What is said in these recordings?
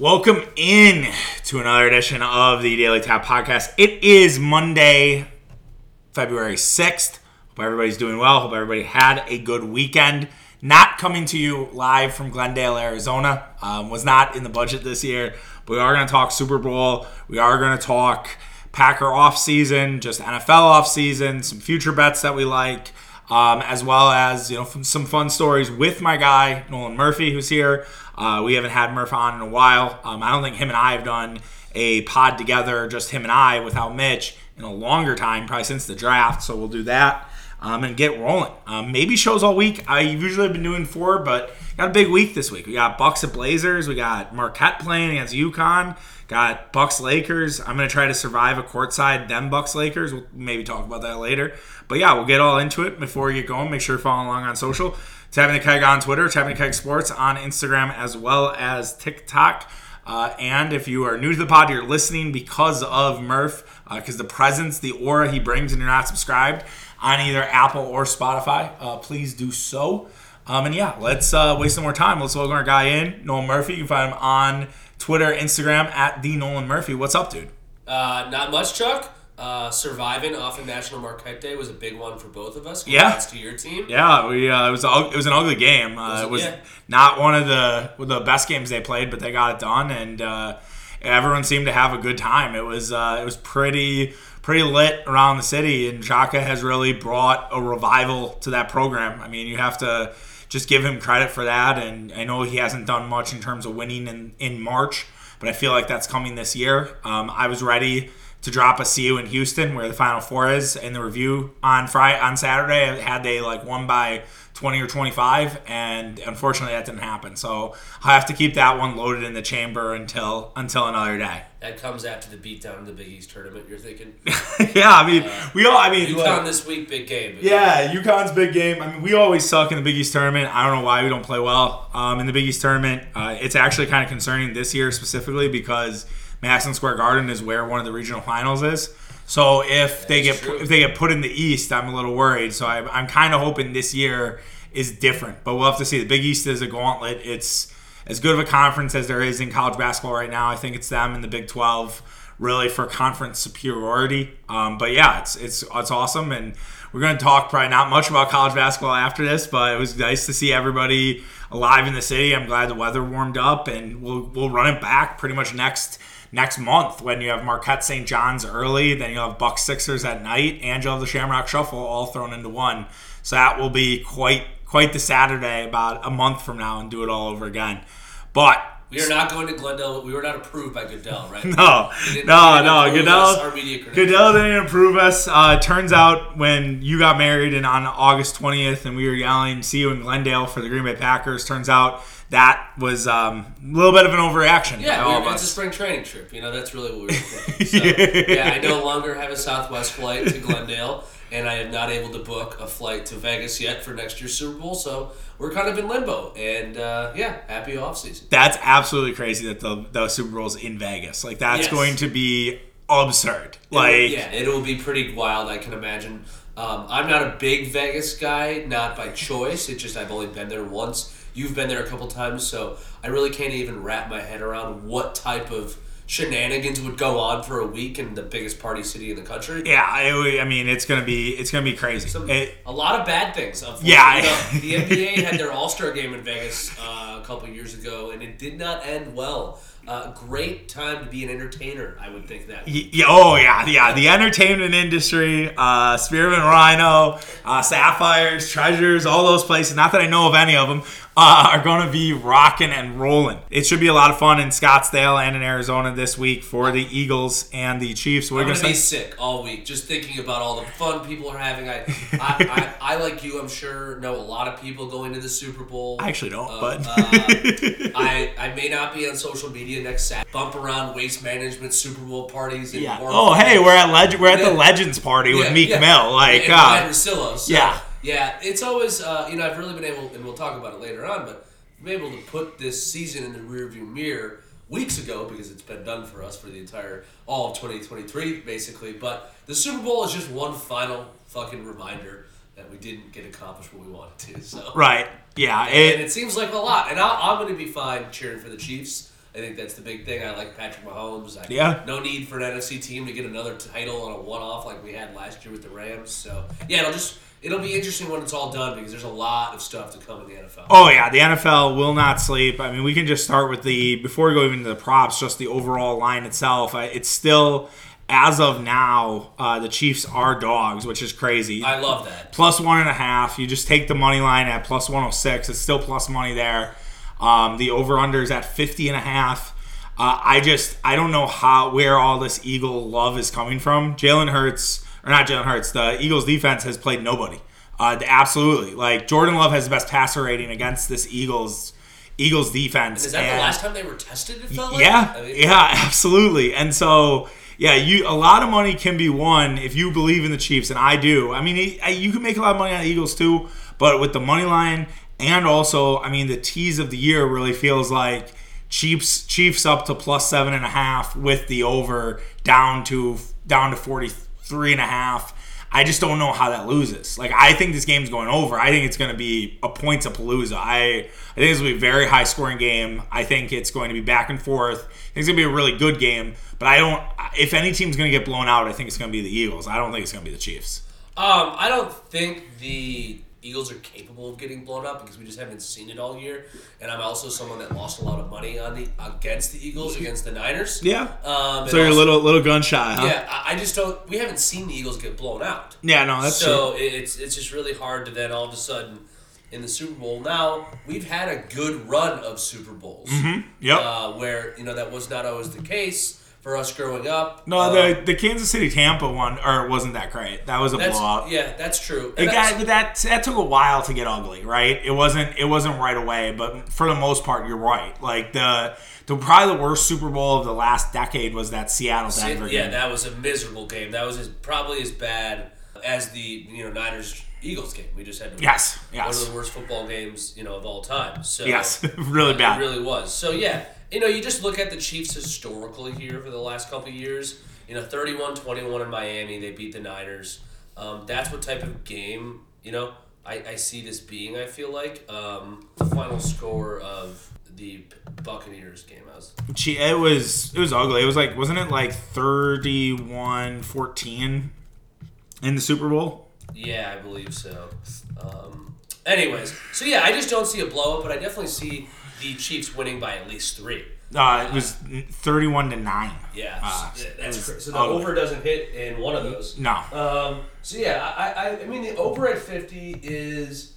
Welcome in to another edition of the Daily Tap Podcast. It is Monday, February 6th. Hope everybody's doing well. Hope everybody had a good weekend. Not coming to you live from Glendale, Arizona. Um, was not in the budget this year, but we are going to talk Super Bowl. We are going to talk Packer off season, just NFL off season, some future bets that we like, um, as well as you know some fun stories with my guy Nolan Murphy, who's here. Uh, we haven't had Murph on in a while. Um, I don't think him and I have done a pod together, just him and I, without Mitch, in a longer time, probably since the draft. So we'll do that um, and get rolling. Um, maybe shows all week. I usually have been doing four, but got a big week this week. We got Bucks at Blazers. We got Marquette playing against UConn. Got Bucks Lakers. I'm gonna try to survive a courtside them Bucks Lakers. We'll maybe talk about that later. But yeah, we'll get all into it before we get going. Make sure you're following along on social. Tapping the Keg on Twitter, Tapping the Keg Sports on Instagram as well as TikTok. Uh, and if you are new to the pod, you're listening because of Murph, because uh, the presence, the aura he brings, and you're not subscribed on either Apple or Spotify, uh, please do so. Um, and yeah, let's uh, waste some more time. Let's welcome our guy in, Nolan Murphy. You can find him on Twitter, Instagram at the Nolan Murphy. What's up, dude? Uh, not much, Chuck. Uh, surviving off of National Marquette Day was a big one for both of us. Congrats yeah, to your team. Yeah, we uh, it was a, it was an ugly game. Uh, it was yeah. not one of the the best games they played, but they got it done, and uh, everyone seemed to have a good time. It was uh, it was pretty pretty lit around the city, and Shaka has really brought a revival to that program. I mean, you have to just give him credit for that, and I know he hasn't done much in terms of winning in in March, but I feel like that's coming this year. Um, I was ready to drop a CU in Houston, where the Final Four is, in the review on Friday on Saturday. Had they like won by 20 or 25, and unfortunately that didn't happen. So I have to keep that one loaded in the chamber until until another day. That comes after the beatdown in the Big East tournament. You're thinking? yeah, I mean, uh, we all. I mean, UConn like, this week, big game. Yeah, UConn's big game. I mean, we always suck in the Big East tournament. I don't know why we don't play well um, in the Big East tournament. Uh, it's actually kind of concerning this year specifically because Madison Square Garden is where one of the regional finals is. So if they get if they get put in the East, I'm a little worried. So I, I'm kind of hoping this year is different, but we'll have to see. The Big East is a gauntlet. It's as good of a conference as there is in college basketball right now. I think it's them in the Big 12 really for conference superiority. Um, but yeah, it's it's it's awesome, and we're going to talk probably not much about college basketball after this, but it was nice to see everybody alive in the city. I'm glad the weather warmed up, and we'll we'll run it back pretty much next next month when you have Marquette St. John's early, then you'll have Buck Sixers at night, and you'll have the Shamrock Shuffle all thrown into one. So that will be quite quite the Saturday about a month from now and do it all over again. But we are not going to Glendale. We were not approved by Goodell, right? No, no, no. Goodell, Goodell didn't approve us. Uh, turns out when you got married and on August 20th, and we were yelling "See you in Glendale" for the Green Bay Packers. Turns out that was um, a little bit of an overreaction. Yeah, it's a spring training trip. You know, that's really what we were doing. So, yeah, I no longer have a Southwest flight to Glendale, and I am not able to book a flight to Vegas yet for next year's Super Bowl. So we're kind of in limbo. And uh, yeah, happy off season. That's absolutely crazy that the, the Super Bowl's in Vegas. Like that's yes. going to be absurd. It like will, yeah, it will be pretty wild. I can imagine. Um, I'm not a big Vegas guy, not by choice. It's just I've only been there once You've been there a couple times, so I really can't even wrap my head around what type of shenanigans would go on for a week in the biggest party city in the country. Yeah, I, I mean it's gonna be it's gonna be crazy. Some, it, a lot of bad things. Yeah, you know, the NBA had their All Star game in Vegas uh, a couple years ago, and it did not end well. Uh, great time to be an entertainer, I would think that. Yeah, oh yeah, yeah. The entertainment industry, uh, Spearmint Rhino, uh, Sapphires, Treasures, all those places. Not that I know of any of them, uh, are going to be rocking and rolling. It should be a lot of fun in Scottsdale and in Arizona this week for the Eagles and the Chiefs. We're going to be sick all week just thinking about all the fun people are having. I, I, I, I, like you, I'm sure, know a lot of people going to the Super Bowl. I actually don't, uh, but uh, I, I may not be on social media next Saturday. Bump around waste management Super Bowl parties. yeah. Oh, hey, we're at leg- we're at yeah. the Legends party with Meek yeah. Mill. Like, and, uh, and so. yeah. Yeah, it's always uh, you know I've really been able, and we'll talk about it later on, but I'm able to put this season in the rearview mirror weeks ago because it's been done for us for the entire all of 2023 basically. But the Super Bowl is just one final fucking reminder that we didn't get accomplished what we wanted to. So right, yeah, it, and it seems like a lot, and i am going to be fine cheering for the Chiefs. I think that's the big thing. I like Patrick Mahomes. I, Yeah. No need for an NFC team to get another title on a one-off like we had last year with the Rams. So yeah, it'll just it'll be interesting when it's all done because there's a lot of stuff to come in the NFL. Oh yeah, the NFL will not sleep. I mean, we can just start with the before we go even to the props, just the overall line itself. I- It's still, as of now, uh, the Chiefs are dogs, which is crazy. I love that. plus one and a half. You just take the money line at plus 106. It's still plus money there. Um, the over under is at 50 and a half. Uh, I just I don't know how where all this Eagle love is coming from. Jalen Hurts or not Jalen Hurts. The Eagles defense has played nobody. Uh, absolutely, like Jordan Love has the best passer rating against this Eagles Eagles defense. Is that and- the last time they were tested? It felt like. yeah, I mean, yeah, absolutely. And so, yeah, you a lot of money can be won if you believe in the Chiefs, and I do. I mean, you can make a lot of money on the Eagles too, but with the money line and also, I mean, the tease of the year really feels like Chiefs Chiefs up to plus seven and a half with the over down to down to forty three and a half. I just don't know how that loses. Like I think this game's going over. I think it's going to be a points of palooza. I I think this will be a very high scoring game. I think it's going to be back and forth. I think it's going to be a really good game. But I don't. If any team's going to get blown out, I think it's going to be the Eagles. I don't think it's going to be the Chiefs. Um, I don't think the Eagles are capable of getting blown up because we just haven't seen it all year. And I'm also someone that lost a lot of money on the against the Eagles against the Niners. Yeah. Um, So you're a little little gun shy, huh? Yeah, I I just don't. We haven't seen the Eagles get blown out. Yeah. No, that's true. so it- it's it's just really hard to then all of a sudden in the Super Bowl. Now we've had a good run of Super Bowls. Yep. Uh, where you know that was not always the case for us growing up. no, Uh, the the Kansas City Tampa one, or it wasn't that great. That was a blowout. yeah, that's true. It got, but that that took a while to get ugly, right? It wasn't it wasn't right away, but for the most part, you're right. Like the the probably the worst Super Bowl of the last decade was that Seattle Denver yeah, game. that was a miserable game. That was as, probably as bad as the you know Niners Eagles game. We just had to Yes, yes. one of the worst football games you know of all time. So Yes, really uh, bad. It really was. So yeah, you know, you just look at the Chiefs historically here for the last couple of years. You know, 31-21 in Miami, they beat the Niners. Um, that's what type of game you know I, I see this being. I feel like um, the final score of the Buccaneers game. I was It was it was ugly. It was like wasn't it like 31-14 in the Super Bowl? Yeah, I believe so. Um, anyways, so yeah, I just don't see a blow up, but I definitely see the Chiefs winning by at least three. Uh, it was thirty-one to nine. Yeah, Uh, so- that's was cra- so the ugly. over doesn't hit in one of those. No, Um, so yeah, I, I, I mean the over at fifty is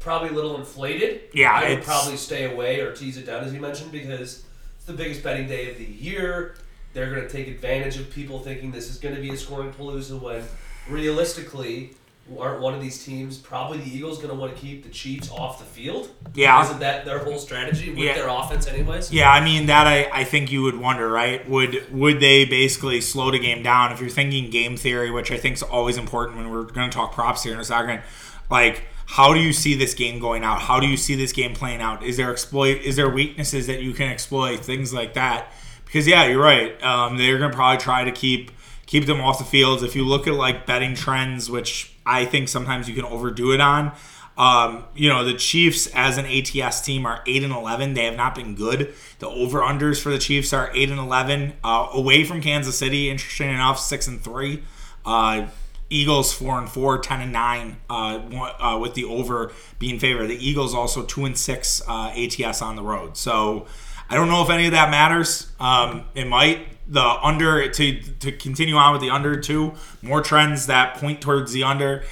probably a little inflated. Yeah, I would probably stay away or tease it down as you mentioned because it's the biggest betting day of the year. They're going to take advantage of people thinking this is going to be a scoring palooza when realistically aren't one of these teams probably the Eagles going to want to keep the Chiefs off the field? Yeah. isn't that their whole strategy with Yeah. their offense anyways? Yeah, I mean that I, I think you would wonder, right? Would would they basically slow the game down if you're thinking game theory, which I think is always important when we're going to talk props here in a second. Like, how do you see this game going out? How do you see this game playing out? Is there exploit? Is there weaknesses that you can exploit? Things like that. Because yeah, you're right. Um, they're going to probably try to keep keep them off the fields. If you look at like betting trends, which I think sometimes you can overdo it on. Um, you know, the Chiefs as an ATS team are 8 and 11. They have not been good. The over unders for the Chiefs are 8 and 11. Uh, away from Kansas City, interesting enough, 6 and 3. Uh, Eagles 4 and 4, 10 and 9 uh, uh, with the over being favored. The Eagles also 2 and 6 uh, ATS on the road. So I don't know if any of that matters. Um, it might. The under to to continue on with the under two more trends that point towards the under.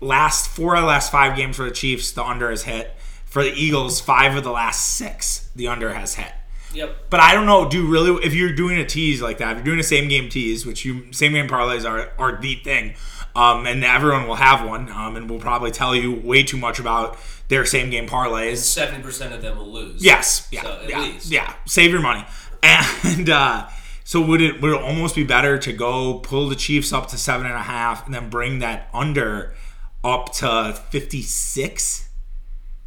Last four of the last five games for the Chiefs, the under has hit. For the Eagles, five of the last six, the under has hit. Yep. But I don't know. Do you really if you're doing a tease like that, if you're doing a same game tease, which you same game parlays are are the thing, um, and everyone will have one, um, and will probably tell you way too much about their same game parlays. Seventy percent of them will lose. Yes, yeah, So, yeah, least. yeah. Save your money, and uh, so would it would it almost be better to go pull the Chiefs up to seven and a half, and then bring that under up to fifty six?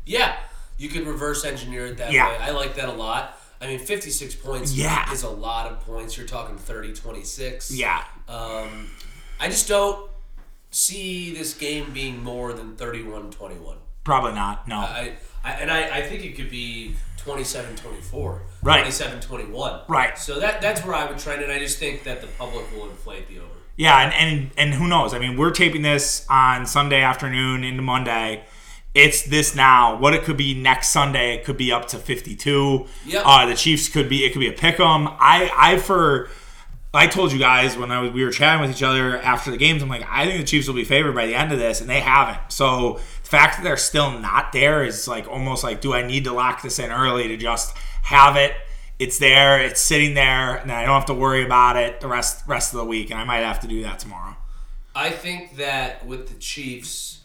Yeah, you could reverse engineer it that Yeah. way. I like that a lot. I mean, 56 points Yeah. is a lot of points. You're talking 30, 26. Yeah, Um, I just don't see this game being more than 31 21. Probably not. No, I, I, and I, I think it could be 27-24, Right. 27-21. Right. So that that's where I would trend, and I just think that the public will inflate the over. Yeah, and, and and who knows? I mean, we're taping this on Sunday afternoon into Monday. It's this now. What it could be next Sunday, it could be up to fifty-two. Yep. Uh, the Chiefs could be. It could be a pick 'em. I I for. I told you guys when I was we were chatting with each other after the games. I'm like, I think the Chiefs will be favored by the end of this, and they haven't. So the fact that they're still not there is like almost like, do I need to lock this in early to just have it? It's there, it's sitting there, and I don't have to worry about it the rest rest of the week. And I might have to do that tomorrow. I think that with the Chiefs,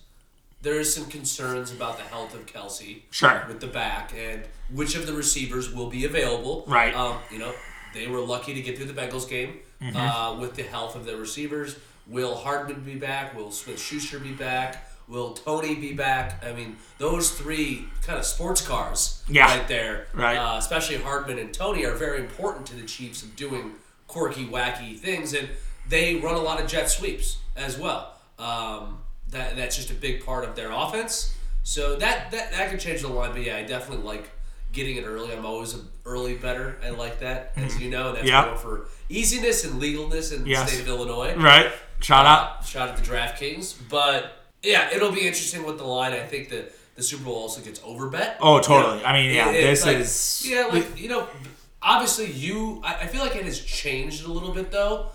there is some concerns about the health of Kelce. Sure. With the back and which of the receivers will be available. Right. Um, you know, they were lucky to get through the Bengals game Mm-hmm. uh, with the health of their receivers. Will Hardman be back? Will Smith Schuster be back? Will Toney be back? I mean, those three kind of sports cars Yeah. right there, Right. Uh, especially Hardman and Toney, are very important to the Chiefs of doing quirky, wacky things, and they run a lot of jet sweeps as well. Um, that that's just a big part of their offense. So that that that could change the line, but yeah, I definitely like getting it early. I'm always an early better. I like that, as you know. That's Yeah. for easiness and legalness in Yes. the state of Illinois. Right. Shout out. Uh, shout out to DraftKings. But yeah, it'll be interesting with the line. I think that the Super Bowl also gets overbet. Oh, totally. I mean, yeah, It- this like- is- yeah, like you know, obviously you. I, I feel like it has changed a little bit though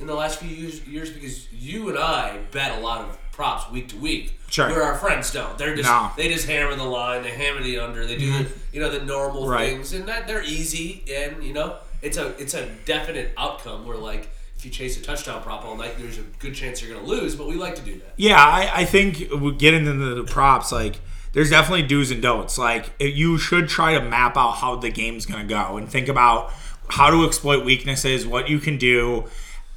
in the last few years, years because you and I bet a lot of props week to week. Sure. Where our friends don't. They're just No. they just hammer the line, they hammer the under, they do mm-hmm. the you know the normal Right. things, and that they're easy, and you know it's a it's a definite outcome where like. If you chase a touchdown prop all night, there's a good chance you're going to lose, but we like to do that. Yeah, I, I think we getting into the props, like there's definitely do's and don'ts. Like it- you should try to map out how the game's gonna go and think about how to exploit weaknesses, what you can do.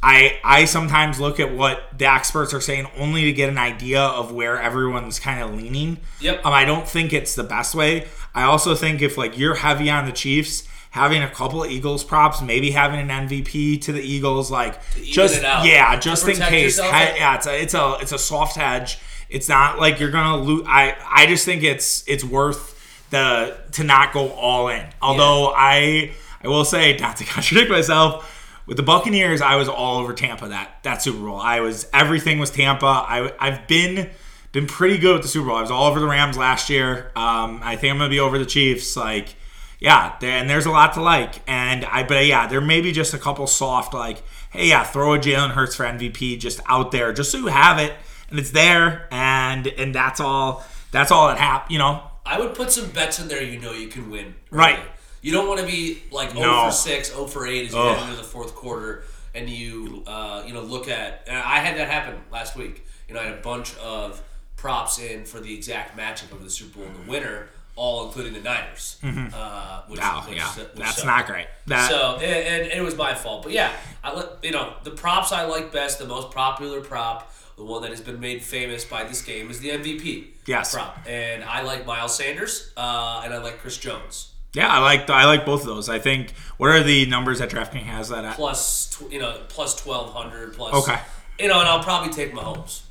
I I sometimes look at what the experts are saying only to get an idea of where everyone's kind of leaning. Yep. Um, I don't think it's the best way. I also think if like you're heavy on the Chiefs, having a couple of Eagles props, maybe having an MVP to the Eagles, like just it out. yeah, just in case. he- yeah, it's a it's a it's a soft hedge. It's not like you're gonna lose. I I just think it's it's worth the to not go all in. Although I I will say not to contradict myself. With the Buccaneers, I was all over Tampa that that Super Bowl. I was everything was Tampa. I I've been been pretty good with the Super Bowl. I was all over the Rams last year. Um, I think I'm gonna be over the Chiefs. Like, yeah, there, and there's a lot to like. And I, but yeah, there may be just a couple soft like, hey, yeah, throw a Jalen Hurts for MVP just out there, just so you have it and it's there, and and that's all. That's all that happened. You know, I would put some bets in there you know you can win. Right. You don't want to be like 0 No. for 6, 0 for 8 as you Ugh. head into the fourth quarter and you uh, you know look at I had that happen last week. You know, I had a bunch of props in for the exact matchup of the Super Bowl and the winner, all including the Niners. Uh, which, oh which, yeah, which that's sucked. not great. That So and, and it was my fault, but yeah, I you know the props I like best. The most popular prop, the one that has been made famous by this game, is the MVP. Yes. prop, and I like Miles Sanders, uh, and I like Chris Jones. Yeah, I like I like both of those. I think what are the numbers that DraftKings has that at? Plus, tw- you know, plus twelve hundred plus. Okay. You know, and I'll probably take Mahomes.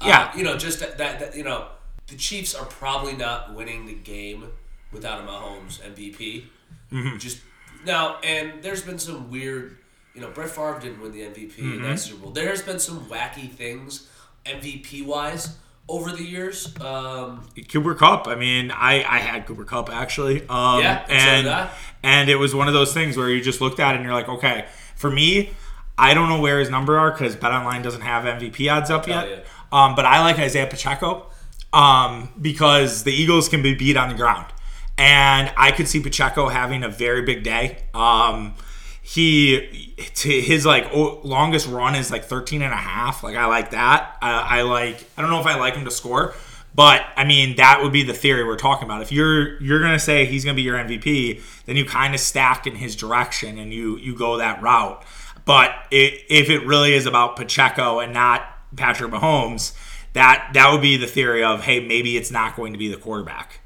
Uh, Yeah. you know, just that, that, that you know, the Chiefs are probably not winning the game without a Mahomes MVP. Mm-hmm. Just now, and there's been some weird. You know, Brett Favre didn't win the MVP in Mm-hmm. that Super Bowl. There's been some wacky things MVP wise over the years. Um, Cooper Kupp. I mean, I I had Cooper Kupp actually. Um, Yeah, and so and did I. and it was one of those things where you just looked at it and you're like, okay, for me, I don't know where his number are because BetOnline doesn't have MVP odds up yet. Um, but I like Isaiah Pacheco um, because the Eagles can be beat on the ground, and I could see Pacheco having a very big day. Um, he to his like longest run is like 13 and a half like i like that I, I like i don't know if i like him to score but i mean that would be the theory we're talking about if you're you're gonna say he's gonna be your mvp then you kind of stack in his direction and you you go that route but it, if it really is about pacheco and not patrick mahomes that that would be the theory of hey maybe it's not going to be the quarterback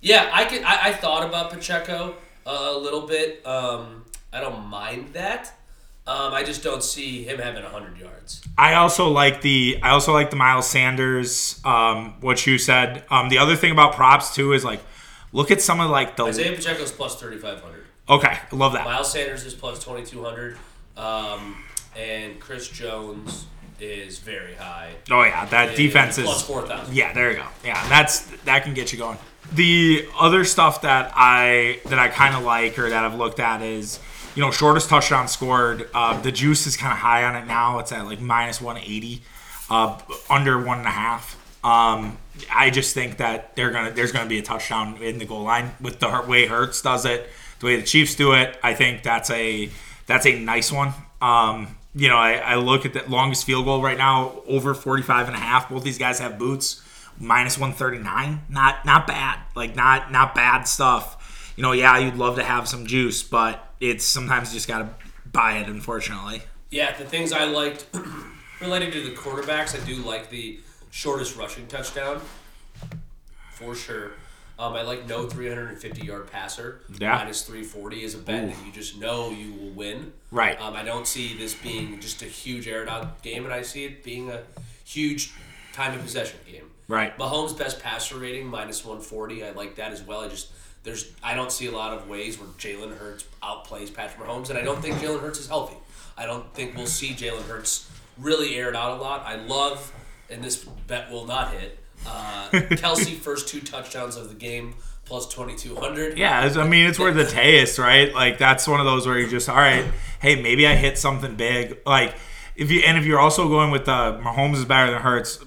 Yeah, I could. I, I thought about Pacheco uh, a little bit. Um, I don't mind that. Um, I just don't see him having hundred yards. I also like the I also like the Miles Sanders. Um, what you said. Um, the other thing about props too is like Look at some of like the. Isaiah Pacheco's plus 3,500. Okay, I love that. Miles Sanders is plus 2,200. Um, and Chris Jones is very high. Oh yeah, that defense is plus 4,000. Yeah, there you go. Yeah, that's that can get you going. The other stuff that I that I kind of like or that I've looked at is you know shortest touchdown scored. Uh, the juice is kind of high on it now. It's at like minus one eighty, uh, under one and a half. Um, I just think that they're gonna there's gonna be a touchdown in the goal line with the way Hurts does it, the way the Chiefs do it. I think that's a that's a nice one. Um, you know, I, I look at the longest field goal right now over 45 and a half. Both these guys have boots minus 139. Not not bad. Like not not bad stuff. You know, yeah, you'd love to have some juice, but it's sometimes you just got to buy it unfortunately. Yeah, the things I liked related to the quarterbacks, I do like the shortest rushing touchdown for sure. Um, I like no 350 yard passer. Yeah. Minus 340 is a bet that you just know you will win. Right. Um, I don't see this being just a huge air out game, and I see it being a huge time of possession game. Right. Mahomes' best passer rating minus 140. I like that as well. I just there's I don't see a lot of ways where Jalen Hurts outplays Patrick Mahomes, and I don't think Jalen Hurts is healthy. I don't think we'll see Jalen Hurts really aired out a lot. I love, and this bet will not hit. Uh, Kelce first two touchdowns of the game plus 2200. Yeah, I mean it's where the taste, right? Like that's one of those where you just all right, hey, maybe I hit something big. Like if you and if you're also going with the Mahomes is better than Hurts,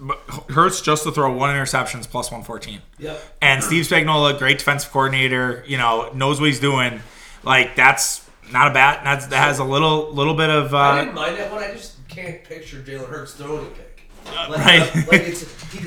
Hurts just to throw one interceptions plus 114. Yep. And Steve Spagnuolo, great defensive coordinator, you know, knows what he's doing. Like that's not a bad. That's that has a little little bit of. I Uh, didn't mind that one. I just can't picture Jalen Hurts throwing a pick. Like, right. like it's, he,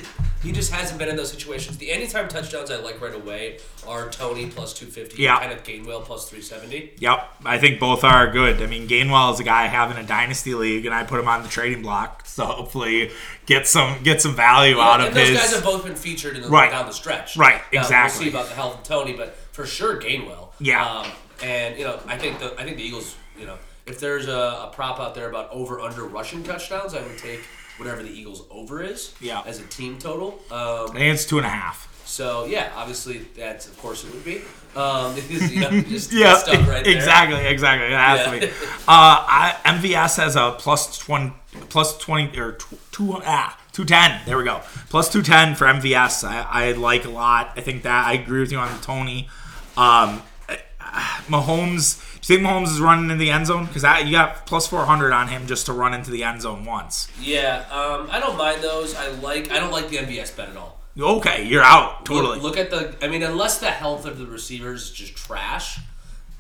he just hasn't been in those situations. The anytime touchdowns I like right away are Toney plus 250 Yeah. and Kenneth Gainwell plus 370. Yep, I think both are good. I mean, Gainwell is a guy I have in a dynasty league, and I put him on the trading block, so hopefully get some get some value out and of those his. guys have both been featured in the, Right. down the stretch. Right, Now, exactly. We'll see about the health of Toney, but for sure Gainwell. Yeah. Um, and you know, I think the I think the Eagles. You know, if there's a, a prop out there about over under rushing touchdowns, I would take whatever the Eagles over is. Yeah. As a team total. Um, think it's two and a half. So yeah, obviously that's of course it would be. Um, you know, just Yeah, right there. exactly, exactly. It has Yeah. to be. Uh, I, MVS has a plus twenty, plus twenty or tw- two ah two ten. There we go. Plus two ten for MVS. I, I like a lot. I think that I agree with you on Toney. Um, Mahomes. Do you think Mahomes is running in the end zone? Because you got plus four hundred on him just to run into the end zone once. Yeah, um, I don't mind those. I like. I don't like the MVS bet at all. Okay, you're out totally. Look, look at the. I mean, unless the health of the receivers is just trash.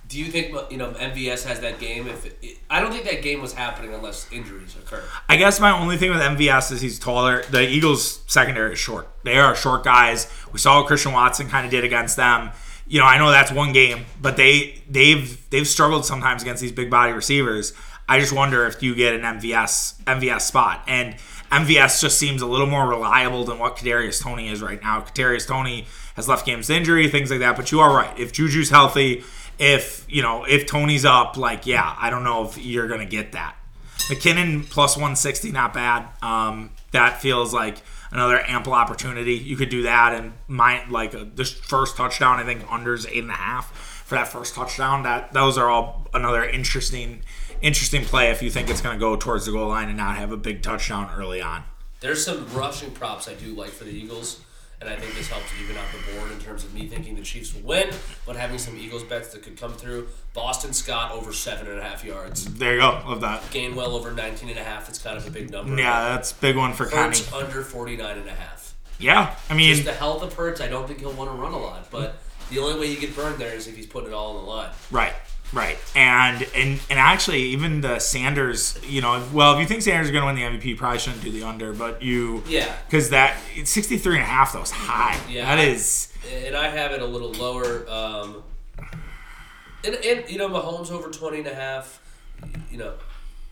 Do you think you know MVS has that game? If it, I don't think that game was happening unless injuries occur. I guess my only thing with MVS is he's taller. The Eagles secondary is short. They are short guys. We saw what Christian Watson kind of did against them. You know, I know that's one game, but they they've they've struggled sometimes against these big body receivers. I just wonder if you get an MVS MVS spot and MVS just seems a little more reliable than what Kadarius Toney is right now. Kadarius Toney has left games injury, things like that. But you are right. If Juju's healthy, if you know if Toney's up, like yeah, I don't know if you're gonna get that. McKinnon plus 160, not bad. Um, that feels like another ample opportunity. You could do that and my like uh, this first touchdown. I think unders eight and a half for that first touchdown. That those are all another interesting interesting play if you think it's going to go towards the goal line and not have a big touchdown early on. There's some rushing props I do like for the Eagles, and I think this helps even out the board in terms of me thinking the Chiefs will win, but having some Eagles bets that could come through. Boston Scott over seven and a half yards. There you go. Love that. Gainwell over 19 and a half. It's kind of a big number. Yeah, that's a big one for Connie. Hurts under 49 and a half. Yeah, I mean, Just the health of Hurts, I don't think he'll want to run a lot, but the only way you get burned there is if he's putting it all on the line. Right, right, and and and actually, even the Sanders, you know, well, if you think Sanders is going to win the MVP, you probably shouldn't do the under, but you, Yeah. because that it's 63 and a half though is high. Yeah. that is. And I have it a little lower. Um, and, and, you know, Mahomes over 20 and a half, you know,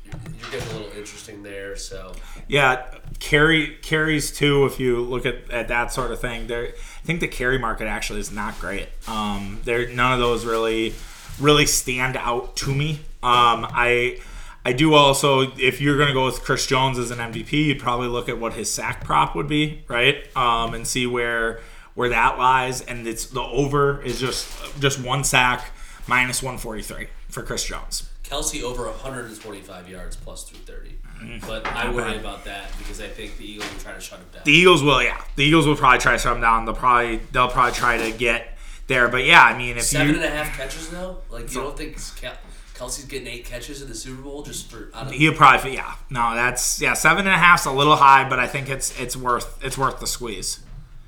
you're getting a little interesting there, so. Yeah, carry carries too. If you look at, at that sort of thing, there, I think the carry market actually is not great. Um, there, none of those really, really stand out to me. Um, I, I do also, if you're going to go with Chris Jones as an MVP, you'd probably look at what his sack prop would be, right? Um, and see where where that lies, and it's the over is just just one sack minus 143 for Chris Jones. Kelce over 145 yards plus 230. But I worry about that because I think the Eagles will try to shut him down. The Eagles will, yeah. The Eagles will probably try to shut him down. They'll probably they'll probably try to get there. But yeah, I mean, if Seven you and a half catches now? Like, you don't think Kel- Kelce's getting eight catches in the Super Bowl just for out of he'll probably yeah no that's yeah seven and a half's a little high, but I think it's it's worth it's worth the squeeze.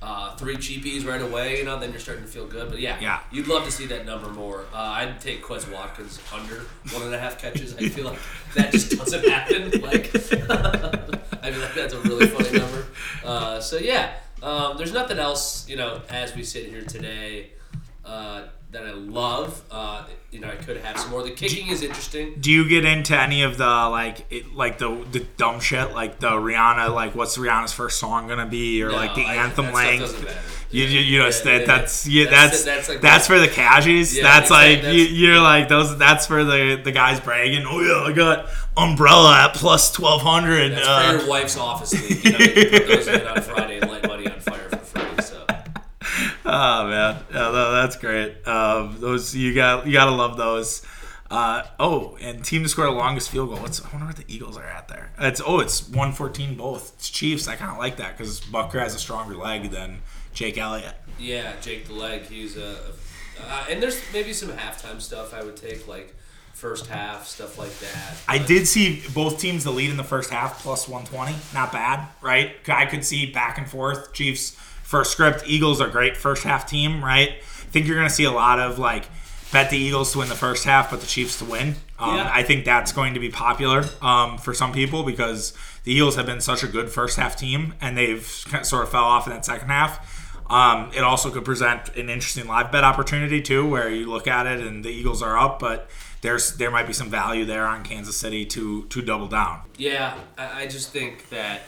uh, three cheapies right away, you know, then you're starting to feel good. But yeah, Yeah. you'd love to see that number more. Uh, I'd take Quez Watkins under one and a half catches. I feel like that just doesn't happen. Like, I feel like that's a really funny number. Uh, so yeah, um, there's nothing else, you know, as we sit here today. Uh, that I love, uh, you know, I could have some more. The kicking is interesting. Do you get into any of the like it, like the the dumb shit like the Rihanna like what's Rihanna's first song gonna be or No, like the I- anthem length? You, you, you know Yeah, that, yeah, that's yeah. That's- that's that's that's, for the cashies. That's like exactly. you, That's- you're like those. That's for the the guys bragging. Oh yeah, I got umbrella at plus twelve hundred. That's Uh, for your wife's office league. You know, you put those in on Friday and light money Oh man, yeah, no, that's great. Um, those you got you gotta love those. Uh, oh, and team to score the longest field goal. What's I wonder what the Eagles are at there. It's oh, it's one fourteen both. It's Chiefs. I kind of like that because Butker has a stronger leg than Jake Elliott. yeah, Jake the leg. He's a, uh, and there's maybe some halftime stuff I would take like first half stuff like that. I did see both teams the lead in the first half plus one twenty. Not bad, right? I could see back and forth. Chiefs first script. Eagles are great first half team, right? I think you're gonna see a lot of like bet the Eagles to win the first half, but the Chiefs to win. Um, Yeah. I think that's going to be popular um, for some people because the Eagles have been such a good first half team and they've sort of fell off in that second half. Um, it also could present an interesting live bet opportunity too, where you look at it and the Eagles are up, but there's there might be some value there on Kansas City to to double down. Yeah, I just think that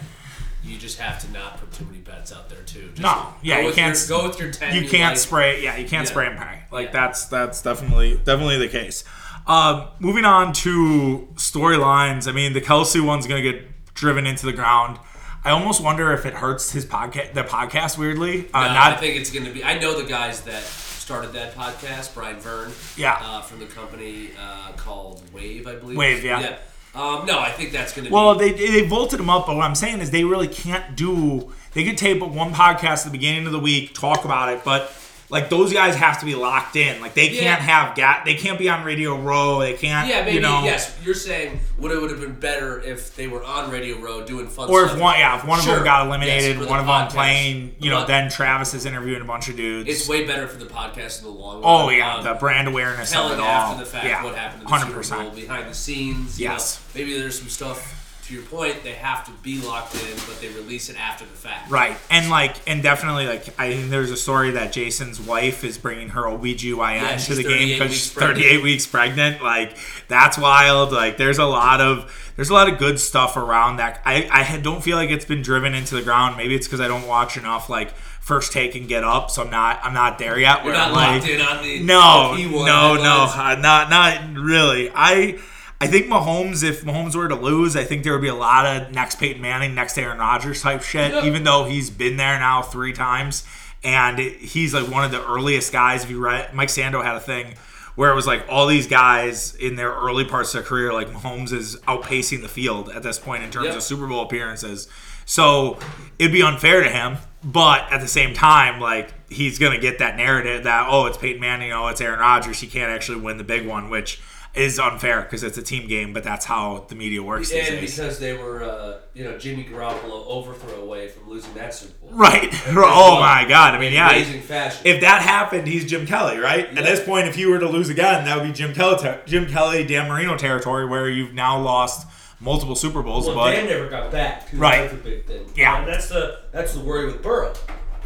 you just have to not put too many bets out there too. Just No, yeah, you can't Your, go with your ten. You can't like. spray. Yeah, you can't Yeah. spray and pray. Like Yeah. that's that's definitely definitely the case. Um, moving on to storylines. I mean, the Kelce one's gonna get driven into the ground. I almost wonder if it hurts his podcast, the podcast. Weirdly, uh, No, not I think it's going to be. I know the guys that started that podcast, Brian Vern. Yeah. Uh, from the company uh, called Wave, I believe. Wave, yeah. Yeah. Um, no, I think that's going to be Well, be. they they vaulted him up, but what I'm saying is they really can't do. They could tape one podcast at the beginning of the week, talk about it, but like those guys have to be locked in. Like they Yeah. can't have gat. They can't be on Radio Row. They can't. yeah, maybe. You know, yes, you're saying would it would have been better if they were on Radio Row doing fun Or stuff. if one, yeah, if one of them got Yes, eliminated, the one of them podcast. playing, you know, then Travis is interviewing a bunch of dudes. It's way better for the podcast in the long run. oh yeah, Um, the brand awareness of telling it all. after the fact yeah, what happened Hundred percent behind the scenes. you know. Yes. maybe there's some stuff. To your point, they have to be locked in, but they release it after the fact. Right, and like, and definitely, like, I think there's a story that Jason's wife is bringing her OBGYN Yeah, to the game because she's pregnant. 38 weeks pregnant. Like, that's wild. Like, there's a lot of there's a lot of good stuff around that. I I don't feel like it's been driven into the ground. Maybe it's because I don't watch enough like first take and get up, so I'm not I'm not there yet. We're not I'm locked like, in on the No, no, no, uh, not not really. I I think Mahomes, if Mahomes were to lose, I think there would be a lot of next Peyton Manning, next Aaron Rodgers type shit. Yeah. Even though he's been there now three times, and it- he's like one of the earliest guys. If you read, Mike Sando had a thing where it was like all these guys in their early parts of their career, like Mahomes is outpacing the field at this point in terms Yep. of Super Bowl appearances. So it'd be unfair to him, but at the same time, like he's gonna get that narrative that oh, it's Peyton Manning, oh, it's Aaron Rodgers. He can't actually win the big one, which is unfair because it's a team game. But that's how the media works these And because they were, uh, you know, Jimmy Garoppolo overthrow away from losing that Super Bowl. Right. oh my God. I mean, yeah. Amazing fashion. If that happened, he's Jim Kelly, right? At this point, if you were to lose again, that would be Jim Kelly, ter- Jim Kelly, Dan Marino territory, where you've now lost multiple Super Bowls. Well, but Dan never got back. Right. That's big thing. Yeah. And that's the that's the worry with Burrow.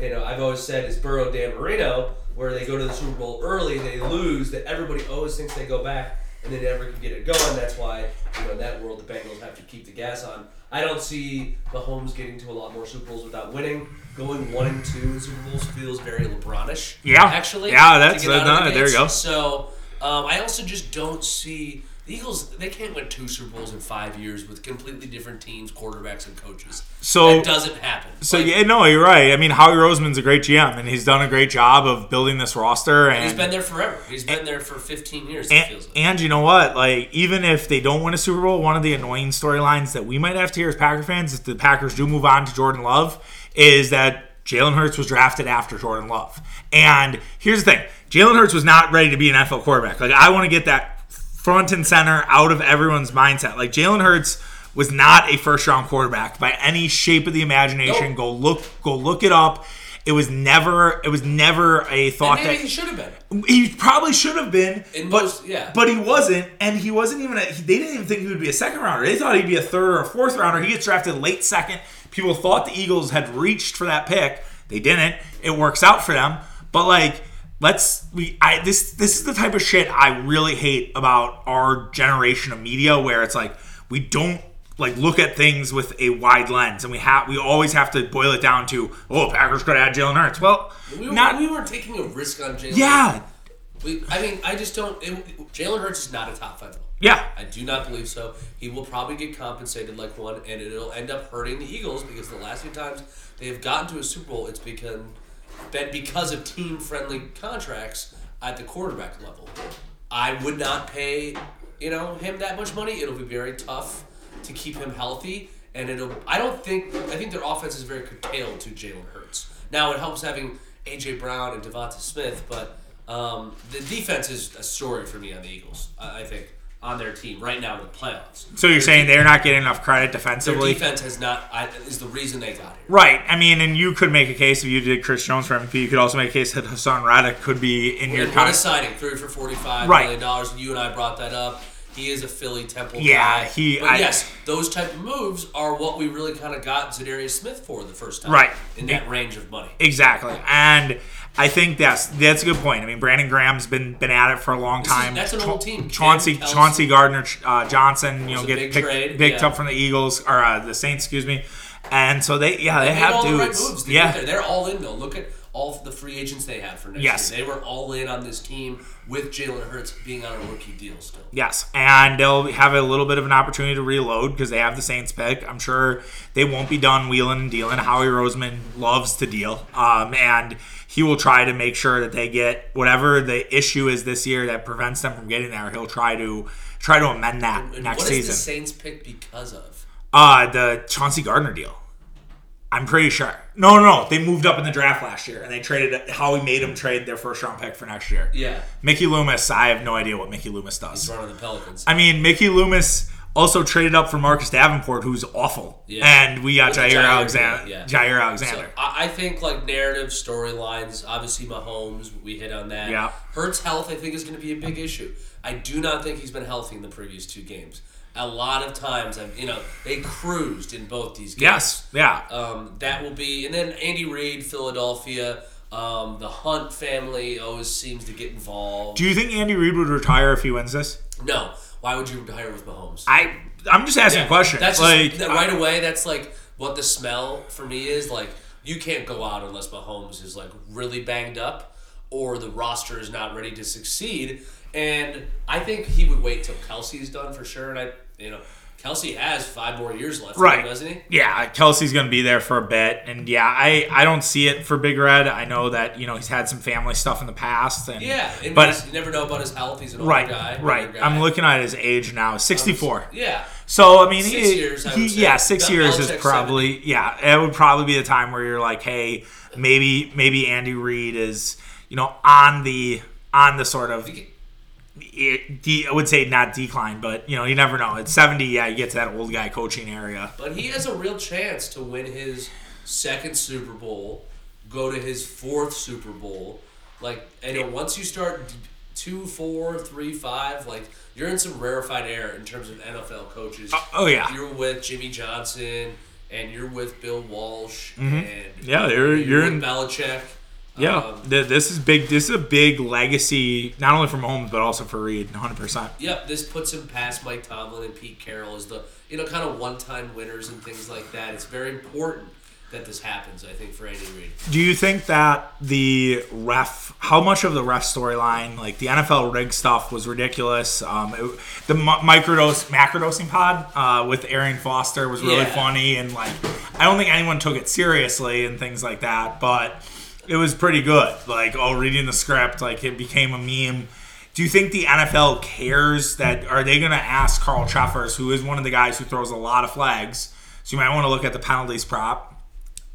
you know, I've always said is Burrow, Dan Marino, where they go to the Super Bowl early, they lose, that everybody always thinks they go back, and they never can get it going. That's why, you know, in that world, the Bengals have to keep the gas on. I don't see Mahomes getting to a lot more Super Bowls without winning. Going one and two in Super Bowls feels very LeBronish. Yeah. actually. Yeah, that's- uh, the there you go. So, Um, I also just don't see the Eagles. They can't win two Super Bowls in five years with completely different teams, quarterbacks, and coaches. So- it doesn't happen. So Like, yeah, no, you're right. I mean, Howie Roseman's a great GM, and he's done a great job of building this roster. And he's been there forever. He's been there for 15 years. It And, feels like. and you know what? Like, even if they don't win a Super Bowl, one of the annoying storylines that we might have to hear as Packer fans, if the Packers do move on to Jordan Love, is that Jalen Hurts was drafted after Jordan Love. And here's the thing Jalen Hurts was not ready to be an NFL quarterback. Like, I want to get that front and center out of everyone's mindset. Like, Jalen Hurts was not a first round quarterback by any shape of the imagination. Nope. Go look go look it up. It was never it was never a thought that he should have been. he probably should have been, In but most- yeah. but he wasn't, and he wasn't even. A, they didn't even think he would be a second rounder. They thought he'd be a third or a fourth rounder. He gets drafted late second. People thought the Eagles had reached for that pick. They didn't. It works out for them, but like. Let's we I this this is the type of shit I really hate about our generation of media where it's like we don't like look at things with a wide lens and we have we always have to boil it down to oh Packers could add Jalen Hurts well We, were, not we weren't taking a risk on Jalen. yeah We, I mean, I just don't. It, Jalen Hurts is not a top five. yeah I do not believe so. He will probably get compensated like one, and it'll end up hurting the Eagles because the last few times they have gotten to a Super Bowl, it's because that because of team friendly contracts at the quarterback level. I would not pay, you know, him that much money. It'll be very tough to keep him healthy, and it'll. I don't think. I think their offense is very curtailed to Jalen Hurts. Now it helps having AJ Brown and DeVonta Smith, but um, the defense is a story for me on the Eagles. I, I think on their team right now in the playoffs. So you're saying they're not getting enough credit defensively? Their defense has not I, is the reason they got here. Right. I mean, and you could make a case if you did Chris Jones for MVP. You could also make a case that Haason Reddick could be in your What a signing, three for forty-five Right. million dollars. You and I brought that up. He is a Philly Temple Yeah, guy. he- But I- yes, those type of moves are what we really kind of got Za'Darius Smith for the first time. Right. In that range of money. Exactly. And I think that's that's a good point. I mean, Brandon Graham's been been at it for a long is- time. that's an Cha- old team. Chauncey. Chauncey Gardner uh, Johnson, you know, get big picked, trade, picked yeah. up from the Eagles or uh, the Saints, excuse me. And so they yeah they, They have all the right moves. to yeah. They're all in though. Look at all the free agents they have for next Yes. year. They were all in on this team with Jalen Hurts being on a rookie deal still. Yes, and they'll have a little bit of an opportunity to reload because they have the Saints pick. I'm sure they won't be done wheeling and dealing. Howie Roseman loves to deal, um, and he will try to make sure that they get whatever the issue is this year that prevents them from getting there. He'll try to try to amend that And next what is season. the Saints pick because of? Uh, the Chauncey Gardner deal. I'm pretty sure. No, no, no. They moved up in the draft last year, and they traded. Howie made them trade their first round pick for next year. Yeah. Mickey Loomis. I have no idea what Mickey Loomis does. He's running the Pelicans. I mean, Mickey Loomis also traded up for Marcus Davenport, who's awful. Yeah. And we got Jaire Jaire Alexander. yeah. Jaire Alexander. I I think like narrative storylines, obviously Mahomes, we hit on that. Yeah. Hurts health, I think, is going to be a big issue. I do not think he's been healthy in the previous two games. A lot of times, I'm, you know, they cruised in both these games. yes. Yeah. Um, that will be, and then Andy Reid, Philadelphia. Um, the Hunt family always seems to get involved. Do you think Andy Reid would retire if he wins this? no, why would you retire with Mahomes? I. I'm just asking a question. That's like just, right away. That's like what the smell for me is. Like you can't go out unless Mahomes is like really banged up, or the roster is not ready to succeed. And I think he would wait till Kelce's done for sure. And I, you know, Kelce has five more years left, Right. Doesn't he? Yeah, Kelce's going to be there for a bit, and yeah, I, I don't see it for Big Red. I know that you know he's had some family stuff in the past, and Yeah, and but you never know about his health. He's an older right, guy. right. guy. I'm looking at his age now, um, 64. Yeah, So I mean, Six he, years, I he- would say. yeah, six Bel- years is Belichick's probably yeah. It would probably be the time where you're like, hey, maybe maybe Andy Reid is you know on the on the sort of it, de, I would say not decline, but you know you never know. At 70, yeah, you get to that old guy coaching area. but he has a real chance to win his second Super Bowl, go to his fourth Super Bowl. Like, and know, once you start two, four, three, five, like you're in some rarefied air in terms of NFL coaches. oh, yeah. you're with Jimmy Johnson, and you're with Bill Walsh, and Mm-hmm. Yeah, you're you're with in Belichick. Yeah. Um, th- this is big. This is a big legacy, not only for Mahomes but also for Reid, 100. percent Yep, this puts him past Mike Tomlin and Pete Carroll as the you know kind of one-time winners and things like that. It's very important that this happens. I think for Andy Reid. Do you think that the ref, how much of the ref storyline, like the NFL rig stuff, was ridiculous? Um, it, the mi- microdose macrodosing pod uh, with Arian Foster was really Yeah. funny, and like I don't think anyone took it seriously and things like that, but it was pretty good. Like oh, reading the script, like it became a meme. Do you think the NFL cares that are they going to ask Carl Cheffers, who is one of the guys who throws a lot of flags? So you might want to look at the penalties prop.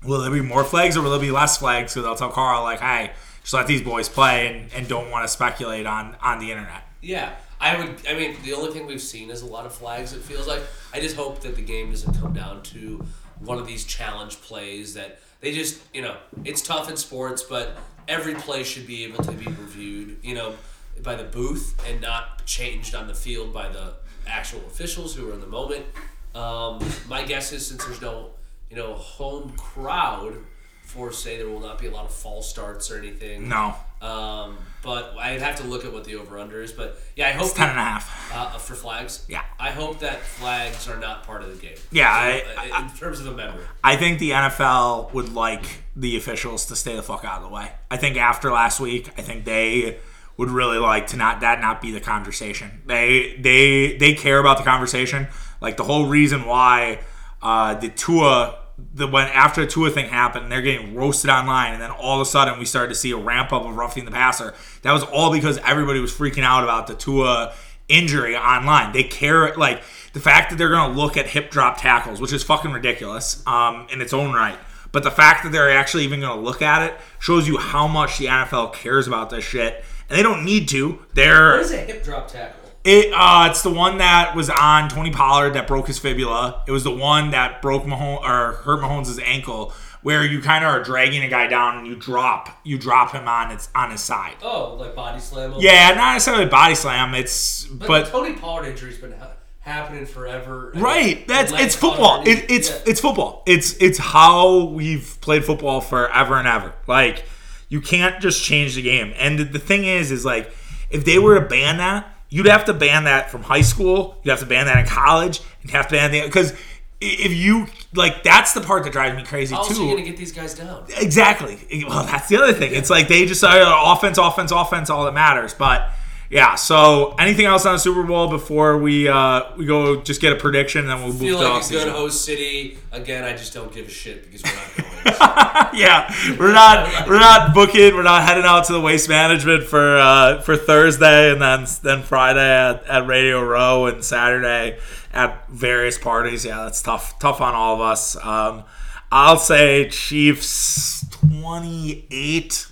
Will there be more flags or will there be less flags? So they'll tell Carl like, "Hey, just let these boys play and, and don't want to speculate on on the internet." Yeah, I would. I mean, the only thing we've seen is a lot of flags. It feels like. I just hope that the game doesn't come down to one of these challenge plays that they just, you know, it's tough in sports, but every play should be able to be reviewed, you know, by the booth and not changed on the field by the actual officials who are in the moment. Um, my guess is since there's no, you know, home crowd, for say there will not be a lot of false starts or anything. No, Um, but I'd have to look at what the over under is. But yeah, I hope it's ten and a half. uh, for flags. Yeah. I hope that flags are not part of the game. Yeah, I- Uh, in terms of a member. I think the NFL would like the officials to stay the fuck out of the way. I think after last week, I think they would really like to not that not be the conversation. They they they care about the conversation. Like the whole reason why uh, the Tua the when after the Tua thing happened, they're getting roasted online, and then all of a sudden we started to see a ramp up of roughing the passer. That was all because everybody was freaking out about the Tua injury online. They care like the fact that they're going to look at hip drop tackles, which is fucking ridiculous um, in its own right. But the fact that they're actually even going to look at it shows you how much the NFL cares about this shit. And they don't need to. They're What is a hip drop tackle? It, uh, it's the one that was on Tony Pollard that broke his fibula. It was the one that broke Mahomes or hurt Mahomes' ankle, where you kind of are dragging a guy down and you drop you drop him on its on his side. Oh, like body slam. over- Yeah, not necessarily body slam. It's But, but Tony Pollard injury's been happening forever. Right. That's it's football. It, it's yeah. it's football. It's it's how we've played football forever and ever. Like you can't just change the game. And the, the thing is, is like if they were to ban that, you'd have to ban that from high school. You'd have to ban that in college. You'd have to ban that because if you like, that's the part that drives me crazy are too. you gonna get these guys down? Exactly. Well, that's the other thing. It's like they just uh, offense, offense, offense, all that matters. But yeah. So anything else on the Super Bowl before we uh, we go just get a prediction and then we'll move Feel to like a good host city. Again, I just don't give a shit because we're not going. yeah, we're not we're not booking. We're not heading out to the waste management for uh, for Thursday and then then Friday at, at Radio Row and Saturday at various parties. Yeah, that's tough tough on all of us. Um, I'll say Chiefs twenty eight.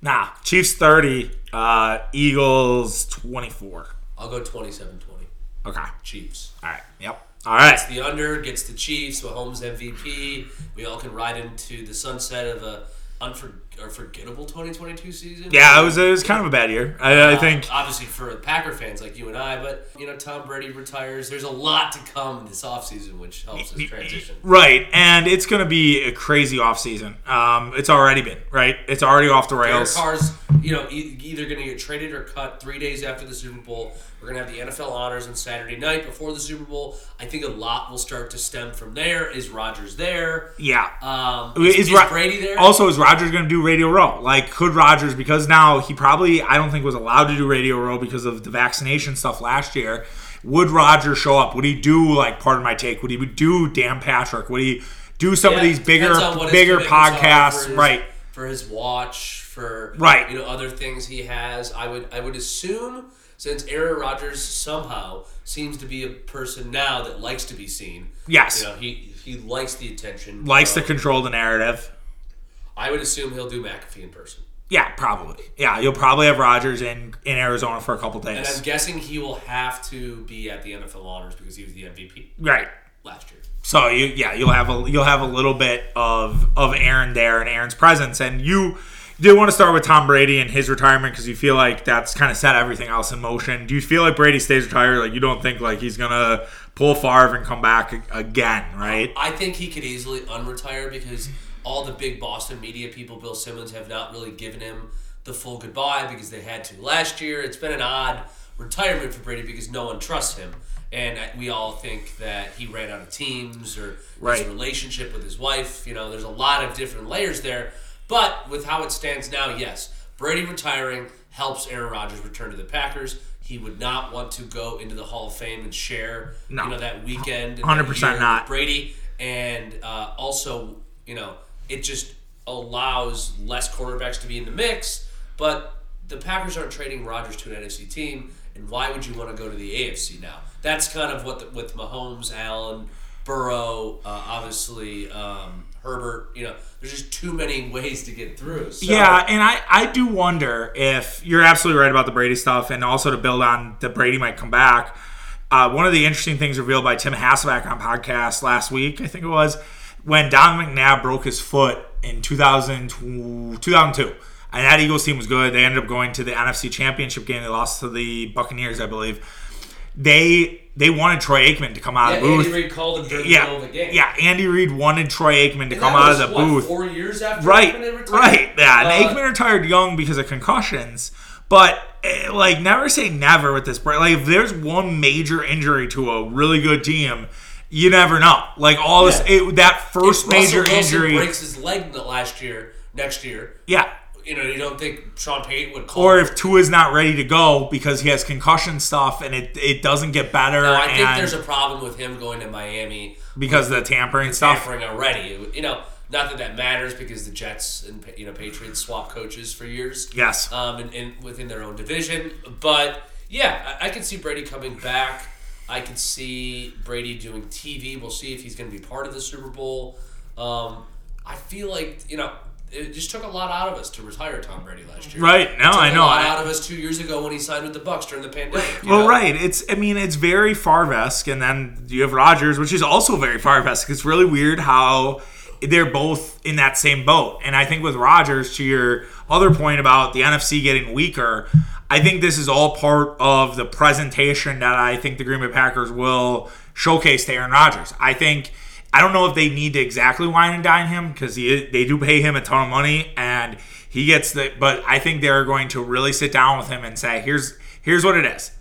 Nah, Chiefs thirty. Uh, Eagles twenty four. I'll go 27-20. Okay. Chiefs. All right. Yep. All right. The under gets the Chiefs. Mahomes MVP. We all can ride into the sunset of a unfor- or forgettable 2022 season. Yeah, it was it was kind of a bad year. I, I Uh, think. obviously for Packer fans like you and I, but you know Tom Brady retires. There's a lot to come this offseason, which helps us transition. Right, and it's going to be a crazy offseason. Um, it's already been, right? It's already off the Derek rails. Carr's, you know, e- either going to get traded or cut three days after the Super Bowl. We're going to have the NFL honors on Saturday night before the Super Bowl. I think a lot will start to stem from there. Is Rodgers there? Yeah. Um, Is, is, is Brady there? Also, is Rodgers going to do Radio Row? Like, could Rodgers, because now he probably, I don't think was allowed to do Radio Row because of the vaccination stuff last year. Would Rodgers show up? Would he do, like, Pardon My Take? Would he do Dan Patrick? Would he do some of these bigger, depends on what his bigger podcasts? his- right. for his watch, for Right. you know other things he has. I would I would assume since Aaron Rodgers somehow seems to be a person now that likes to be seen. Yes. You know he he likes the attention. Likes to Um, control the narrative. I would assume he'll do McAfee in person, Yeah, probably. Yeah, you'll probably have Rodgers in, in Arizona for a couple days. and. I'm guessing he will have to be at the NFL honors because he was the MVP Right. last year. So you yeah, you'll have a you'll have a little bit of of Aaron there and Aaron's presence, and you do want to start with Tom Brady and his retirement because you feel like that's kind of set everything else in motion. Do you feel like Brady stays retired? Like you don't think like he's gonna pull Favre and come back again, right? I think he could easily unretire because all the big Boston media people, Bill Simmons, have not really given him the full goodbye because they had to last year. It's been an odd retirement for Brady because no one trusts him. And we all think that he ran out of teams or Right. his relationship with his wife. You know, there's a lot of different layers there. But with how it stands now, yes, Brady retiring helps Aaron Rodgers return to the Packers. He would not want to go into the Hall of Fame and share, No. you know, that weekend. 100% that not. Brady, and uh, also, you know, it just allows less quarterbacks to be in the mix. But the Packers aren't trading Rodgers to an NFC team, and why would you want to go to the AFC now? That's kind of what the, with Mahomes, Allen, Burrow, uh, obviously um, Herbert. You know, there's just too many ways to get through. So, Yeah, and I, I do wonder if you're absolutely right about the Brady stuff, and also to build on that Brady might come back. Uh, one of the interesting things revealed by Tim Hasselbeck on podcast last week, I think it was, when Don McNabb broke his foot in 2000, 2002. And that Eagles team was good. They ended up going to the NFC Championship game. They lost to the Buccaneers, I believe. They they wanted Troy Aikman to come out Yeah, of the booth. Andy Reid called him during the middle yeah, of the game. yeah. Andy Reid wanted Troy Aikman to And come out was, of the what, booth. Four years after Right, Aikman had retired? right. Yeah, and Uh, Aikman retired young because of concussions. But eh, like, never say never with this. Like, if there's one major injury to a really good team, you never know. Like all this, Yeah. it, that first if Russell major Wilson injury, breaks his leg the last year, next year. yeah. You know, you don't think Sean Payton would call? Or if is not ready to go because he has concussion stuff and it it doesn't get better, No, I think there's a problem with him going to Miami because of the tampering stuff. tampering already. You know, not that that matters because the Jets and you know Patriots swap coaches for years. Yes. Um, and, and within their own division, but yeah, I, I can see Brady coming back. I can see Brady doing TV. We'll see if he's going to be part of the Super Bowl. Um, I feel like you know. It just took a lot out of us to retire Tom Brady last year. Right. No, It took I a know. lot I- out of us two years ago when he signed with the Bucs during the pandemic. Well, know? right. It's I mean it's very Favre-esque, and then you have Rodgers, which is also very Favre-esque. It's really weird how they're both in that same boat. And I think with Rodgers, to your other point about the NFC getting weaker, I think this is all part of the presentation that I think the Green Bay Packers will showcase to Aaron Rodgers. I think. I don't know if they need to exactly wine and dine him because they do pay him a ton of money and he gets the. But I think they're going to really sit down with him and say, "Here's here's what it is.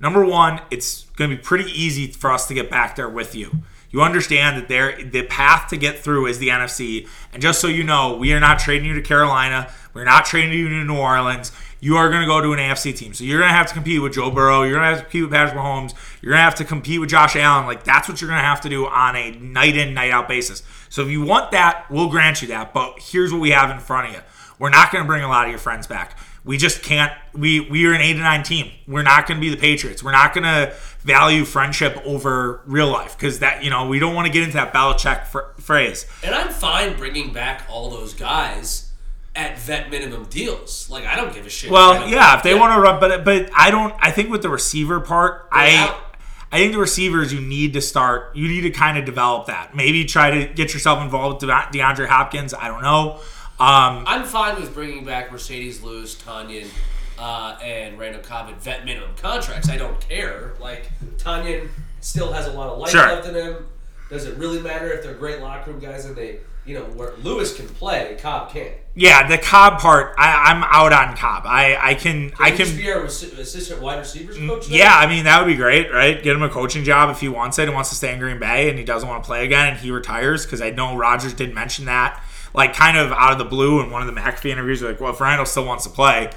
Number one, it's going to be pretty easy for us to get back there with you. You understand that there the path to get through is the NFC, and just so you know, we are not trading you to Carolina. We're not trading you to New Orleans. You are going to go to an AFC team, so you're going to have to compete with Joe Burrow. You're going to have to compete with Patrick Mahomes. You're going to have to compete with Josh Allen. Like that's what you're going to have to do on a night in, night out basis. So if you want that, we'll grant you that. But here's what we have in front of you. We're not going to bring a lot of your friends back. We just can't. We we are an eight to nine team. We're not going to be the Patriots. We're not going to value friendship over real life because that you know we don't want to get into that Belichick fr- phrase. And I'm fine bringing back all those guys at vet minimum deals. Like I don't give a shit. Well, yeah, if they want to run, but but I don't. I think with the receiver part, I out. I think the receivers you need to start. You need to kind of develop that. Maybe try to get yourself involved with DeAndre Hopkins. I don't know. Um, I'm fine with bringing back Marcedes Lewis, Tonyan, uh, and Randall Cobb at vet minimum contracts. I don't care. Like Tonyan still has a lot of life Sure. left in him. Does it really matter if they're great locker room guys and they, you know, where Lewis can play, Cobb can't? yeah, the Cobb part, I, I'm out on Cobb. I I can I Can he can be our assistant wide receivers coach? then? Yeah, I mean that would be great, right? Get him a coaching job if he wants it and wants to stay in Green Bay and he doesn't want to play again and he retires because I know Rodgers did mention that, like kind of out of the blue in one of the McAfee interviews. Like, well, if Randall still wants to play,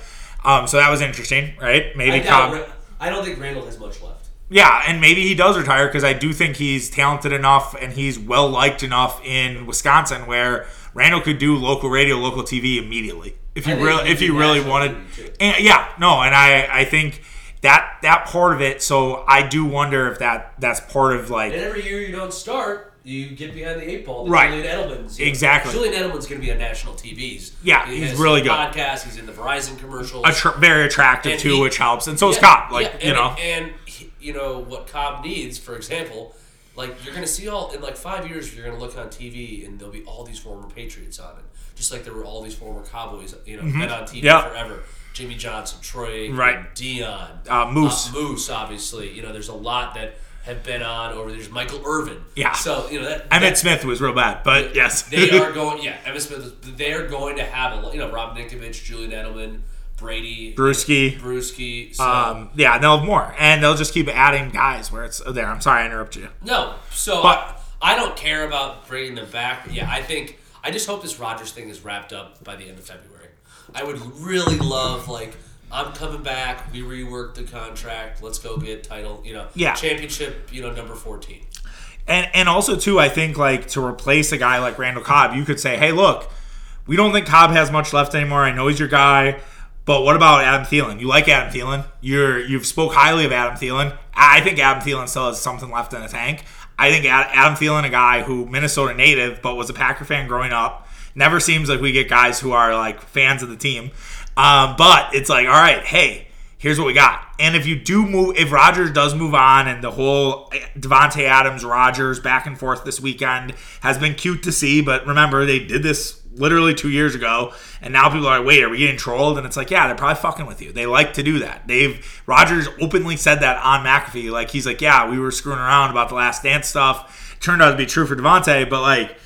um, so that was interesting, right? Maybe doubt Cobb, I don't think Randall has much left. Yeah, and maybe he does retire because I do think he's talented enough and he's well liked enough in Wisconsin where Randall could do local radio, local TV immediately if you really if you really wanted. And yeah, no, and I I think that that part of it. So I do wonder if that that's part of like And every year you don't start, you get behind the eight ball. The Right. Julian Edelman's. you know. exactly Julian Edelman's going to be on national TVs. Yeah, He he's really good. Podcast. He's in the Verizon commercials. Attr- very attractive And too, he- which helps, and so is Yeah, Cobb. Like yeah, you and, know, and he- you know what Cobb needs, for example, like you're gonna see all in like five years, you're gonna look on TV and there'll be all these former Patriots on it, just like there were all these former Cowboys, you know, been on TV Mm-hmm. Forever. Jimmy Johnson, Troy, Right. Deion, Uh, Moose. Moose, obviously. You know, there's a lot that have been on over. There's Michael Irvin. Yeah. So you know that. Emmitt that- Smith was real bad, but yes, they are going. Yeah, Emmitt Smith. They are going to have a. You know, Rob Ninkovich, Julian Edelman, Brady, Bruschi. Bruschi. So, Um, yeah, they'll have more, and they'll just keep adding guys where it's oh, there. I'm sorry, I interrupted you. no, so But- I, I don't care about bringing them back. Yeah, I think I just hope this Rodgers thing is wrapped up by the end of February. I would really love like I'm coming back. We reworked the contract. Let's go get title. You know, Yeah. championship. You know, number fourteen. And and also too, I think like to replace a guy like Randall Cobb, you could say, hey, look, we don't think Cobb has much left anymore. I know he's your guy, but what about Adam Thielen? You like Adam Thielen? You're you've spoke highly of Adam Thielen. I think Adam Thielen still has something left in the tank. I think Adam Thielen, a guy who Minnesota native but was a Packer fan growing up, never seems like we get guys who are like fans of the team. Um, but it's like, all right, hey, here's what we got. And if you do move, if Rodgers does move on, and the whole eh, Davante Adams Rodgers back and forth this weekend has been cute to see, but remember they did this literally two years ago, and now people are like, wait, are we getting trolled? And it's like, yeah, they're probably fucking with you. They like to do that. They've Rodgers openly said that on McAfee, like he's like, yeah, we were screwing around about the Last Dance stuff. Turned out to be true for Davante, but like.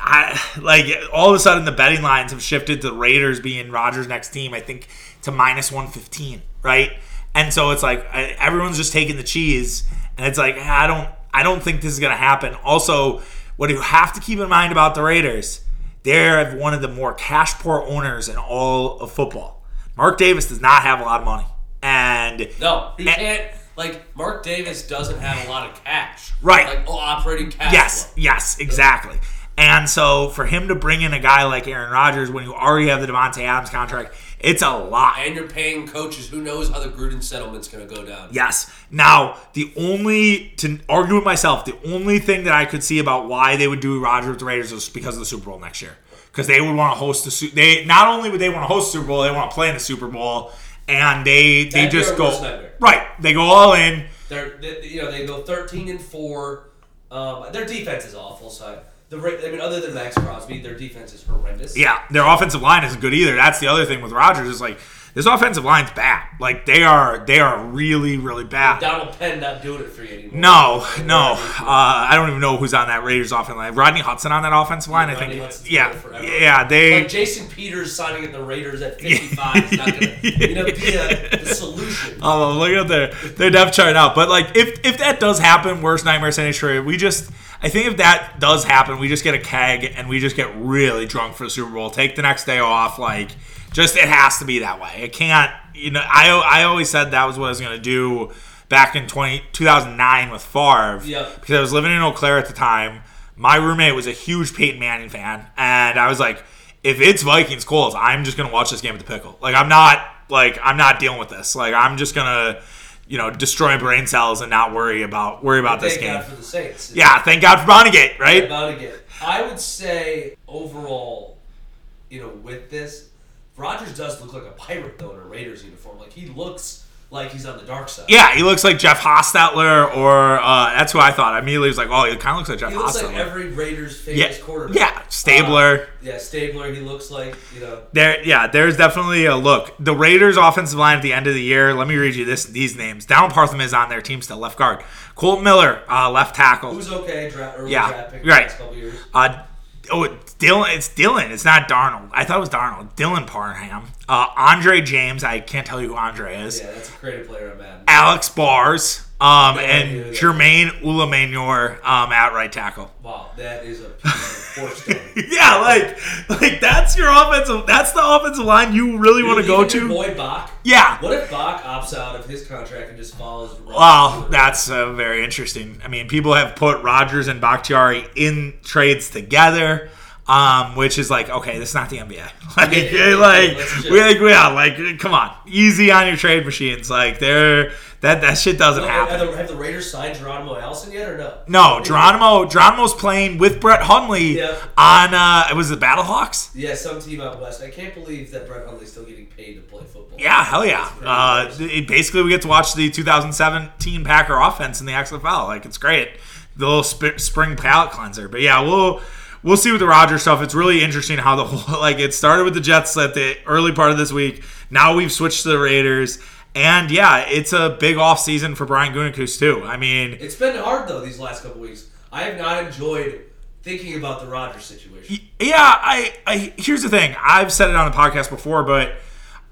I like all of a sudden the betting lines have shifted to Raiders being Rodgers' next team. I think to minus one fifteen, right? And so it's like everyone's just taking the cheese, and it's like I don't, I don't think this is gonna happen. Also, what you have to keep in mind about the Raiders, they're one of the more cash poor owners in all of football. Mark Davis does not have a lot of money, and No, he And- can't. Like Mark Davis doesn't have a lot of cash. Right. Like oh, operating cash. Yes, flow. yes, exactly. And so for him to bring in a guy like Aaron Rodgers when you already have the Davante Adams contract, it's a lot. And you're paying coaches. Who knows how the Gruden settlement's going to go down? Yes. Now, the only to argue with myself, the only thing that I could see about why they would do Rodgers with the Raiders is because of the Super Bowl next year. Because they would want to host the Su- they not only would they want to host the Super Bowl, they want to play in the Super Bowl, and they they That'd just go right. They go all in. They're they, you know they go 13 and four. Um, their defense is awful. So the I mean, other than Maxx Crosby, their defense is horrendous. Yeah, their offensive line isn't good either. That's the other thing with Rodgers is like this offensive line's bad. Like they are they are really really bad. Donald Penn not doing it for you anymore. No, no. Uh, I don't even know who's on that Raiders offensive line. Rodney Hudson on that offensive line. I Rodney think. Hudson's Yeah, forever. yeah. They. Like Jason Peters signing at the Raiders at 55 is not going to you know, be a, the solution. Oh, look at their their depth chart out. But like, if if that does happen, worst nightmare scenario, we just. I think if that does happen, we just get a keg and we just get really drunk for the Super Bowl. Take the next day off. Like, just it has to be that way. It can't. You know, I I always said that was what I was gonna do back in 20, 2009 with Favre. Yep. Because I was living in Eau Claire at the time. My roommate was a huge Peyton Manning fan, and I was like, if it's Vikings Colts, I'm just gonna watch this game at the pickle. Like I'm not like I'm not dealing with this. Like I'm just gonna, you know, destroy brain cells and not worry about worry about this Thank game. God for the Saints. Yeah, thank God for Bountygate, right? To get. I would say overall, you know, with this, Rodgers does look like a pirate though in a Raiders uniform. Like he looks like he's on the dark side. Yeah, he looks like Jeff Hostetler, or uh, that's who I thought. I immediately was like, oh, he kind of looks like Jeff He looks Hostetler. like every Raiders yeah, famous quarterback. yeah, Stabler. Uh, yeah, Stabler. He looks like you know. There, yeah, there's definitely a look. The Raiders' offensive line at the end of the year. Let me read you this these names. Down Parham is on their team still, left guard. Colt Miller, uh, left tackle. Who's okay? Early Yeah, draft pick right. The last couple years. Oh, it's Dylan. It's Dylan. It's not Darnold. I thought it was Darnold. Dylan Parham. Uh, Andre James. I can't tell you who Andre is. Yeah, that's a creative player Madden. Alex Bars. Um, and Jermaine Eluemunor um, at right tackle. Wow, that is a piece of. Yeah, like, like that's your offensive. That's the offensive line you really want to go to. Boy Bak. Yeah. What if Bak opts out of his contract and just follows? Well, that's uh, very interesting. I mean, people have put Rodgers and Bakhtiari in trades together, um, which is like, okay, this is not the NBA. Like, Yeah, yeah, yeah, like let's chill. we like, yeah, like, come on, easy on your trade machines. Like, they're that that shit doesn't Have happen. the, have the Raiders signed Geronimo Allison yet or no? No, Geronimo, Geronimo's playing with Brett Hundley Yeah. on. Uh, it was the Battlehawks. Yeah, some team out west. I can't believe that Brett Hundley's still getting paid to play football. Yeah, hell yeah. Uh, it- basically, we get to watch the 2017 Packer offense in the XFL. Like, it's great. The little sp- spring palate cleanser. But yeah, we'll we'll see with the Rodgers stuff. It's really interesting how the whole like it started with the Jets at the early part of this week. Now we've switched to the Raiders. And yeah, it's a big off season for Brian Gutekunst too. I mean, It's been hard though these last couple weeks. I have not enjoyed thinking about the Rodgers situation. Yeah, I, I here's the thing. I've said it on the podcast before, but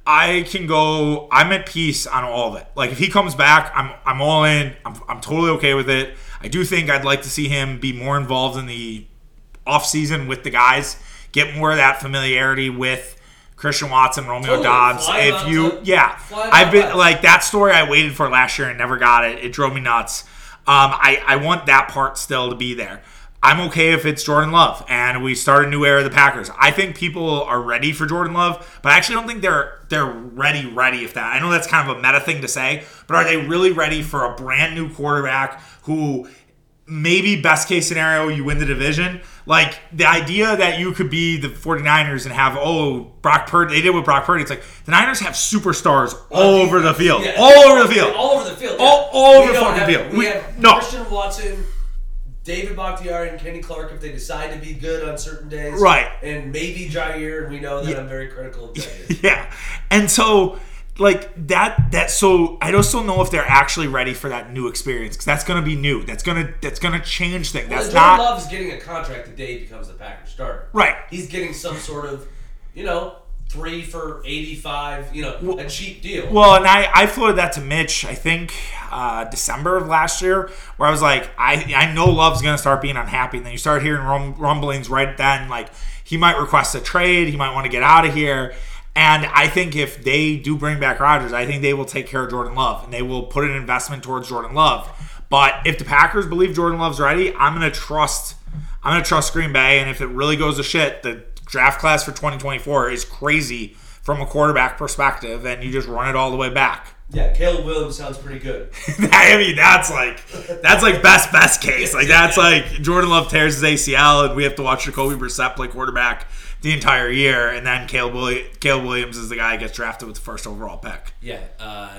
I can go. I'm at peace on all of it. Like if he comes back, I'm I'm all in. I'm I'm totally okay with it. I do think I'd like to see him be more involved in the off season with the guys, get more of that familiarity with Christian Watson, Romeo Totally. Doubs. Fly if you, to- yeah, I've been like that story I waited for last year and never got it. It drove me nuts. Um, I I want that part still to be there. I'm okay if it's Jordan Love and we start a new era of the Packers. I think people are ready for Jordan Love, but I actually don't think they're they're ready ready if that. I know that's kind of a meta thing to say, but are they really ready for a brand new quarterback who maybe best case scenario you win the division? Like the idea that you could be the 49ers and have oh Brock Purdy they did with Brock Purdy. It's like the Niners have superstars all over the field. Yeah. All over the field. All over the field. All- yeah. all over We the fucking have- field. We, We- have no. Christian Watson, David Bakhtiari, and Kenny Clark if they decide to be good on certain days. Right. And maybe Jaire, and we know that I'm very critical of Jaire. yeah. And so like that that so I just don't know if they're actually ready for that new experience because that's gonna be new. That's gonna that's gonna change things. Well, That's not Love getting a contract the day he becomes the Packers starter. right. He's getting some sort of, you know, three for 85, you know, a cheap deal. Well, and I, I floated that to Mitch, I think uh, December of last year, where I was like, I, I know Love's going to start being unhappy. And then you start hearing rumblings right then, like he might request a trade, he might want to get out of here. And I think if they do bring back Rodgers, I think they will take care of Jordan Love and they will put an investment towards Jordan Love. But if the Packers believe Jordan Love's ready, I'm to trust. I'm to trust Green Bay. And if it really goes to shit, the draft class for 2024 is crazy from a quarterback perspective, and you just run it all the way back. Yeah, Caleb Williams sounds pretty good. I mean, that's like that's like best best case. Like that's like Jordan Love tears his ACL, and we have to watch Jacoby Brissett play quarterback the entire year, and then Caleb, Willi- Caleb Williams is the guy who gets drafted with the first overall pick. Yeah, uh,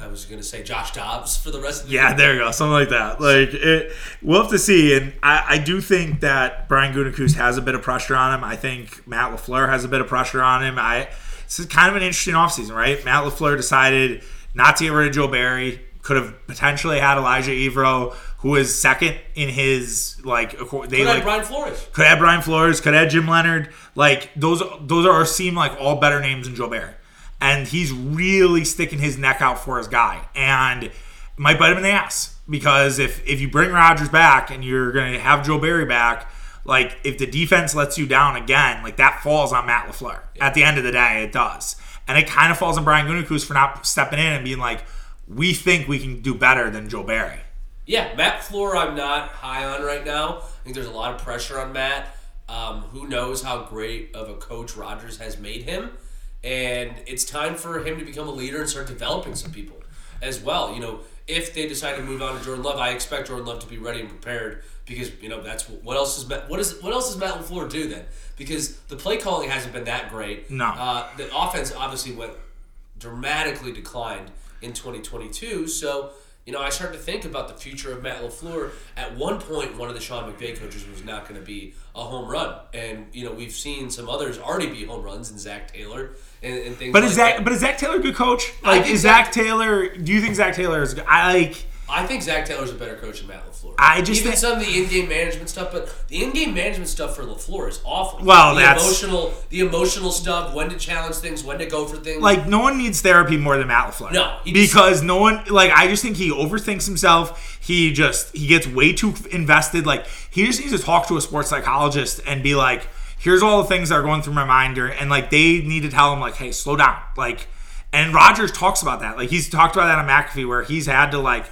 I was going to say Josh Dobbs for the rest of the Yeah, there you go, something like that. Like it, we'll have to see, and I, I do think that Brian Gutekunst has a bit of pressure on him. I think Matt Lafleur has a bit of pressure on him. I this is kind of an interesting offseason, right? Matt Lafleur decided not to get rid of Joe Barry. Could have potentially had Ejiro Evero, who is second in his like. They Could like have Brian Flores. could have Brian Flores, could have Jim Leonhard. Like those, those are seem like all better names than Joe Barry, and he's really sticking his neck out for his guy, and might bite him in the ass because if if you bring Rodgers back and you're gonna have Joe Barry back, like if the defense lets you down again, like that falls on Matt Lafleur. At the end of the day, it does, and it kind of falls on Brian Gutekunst for not stepping in and being like, we think we can do better than Joe Barry. Yeah, Matt Floor, I'm not high on right now. I think there's a lot of pressure on Matt. Um, who knows how great of a coach Rodgers has made him, and it's time for him to become a leader and start developing some people as well. You know, if they decide to move on to Jordan Love, I expect Jordan Love to be ready and prepared because you know that's what else is Matt, what is what else does Matt Lafleur do then? Because the play calling hasn't been that great. No. uh, the offense obviously went dramatically declined in 2022. So, you know, I start to think about the future of Matt LaFleur. At one point, one of the Sean McVay coaches was not going to be a home run. And, you know, we've seen some others already be home runs in Zac Taylor and, and things But like is Zac? that. But is Zac Taylor a good coach? Like, is Zac- Zac Taylor? Do you think Zac Taylor is? I like. I think Zac Taylor's a better coach than Matt LaFleur. I just Even think- some of the in-game management stuff, but the in-game management stuff for LaFleur is awful. Well, the emotional, the emotional stuff, when to challenge things, when to go for things. Like no one needs therapy more than Matt Lafleur. No, because no one like I just think he overthinks himself. He just he gets way too invested. Like he just needs to talk to a sports psychologist and be like, "Here's all the things that are going through my mind," or, and like they need to tell him like, "Hey, slow down." Like, and Rodgers talks about that. Like he's talked about that on McAfee where he's had to like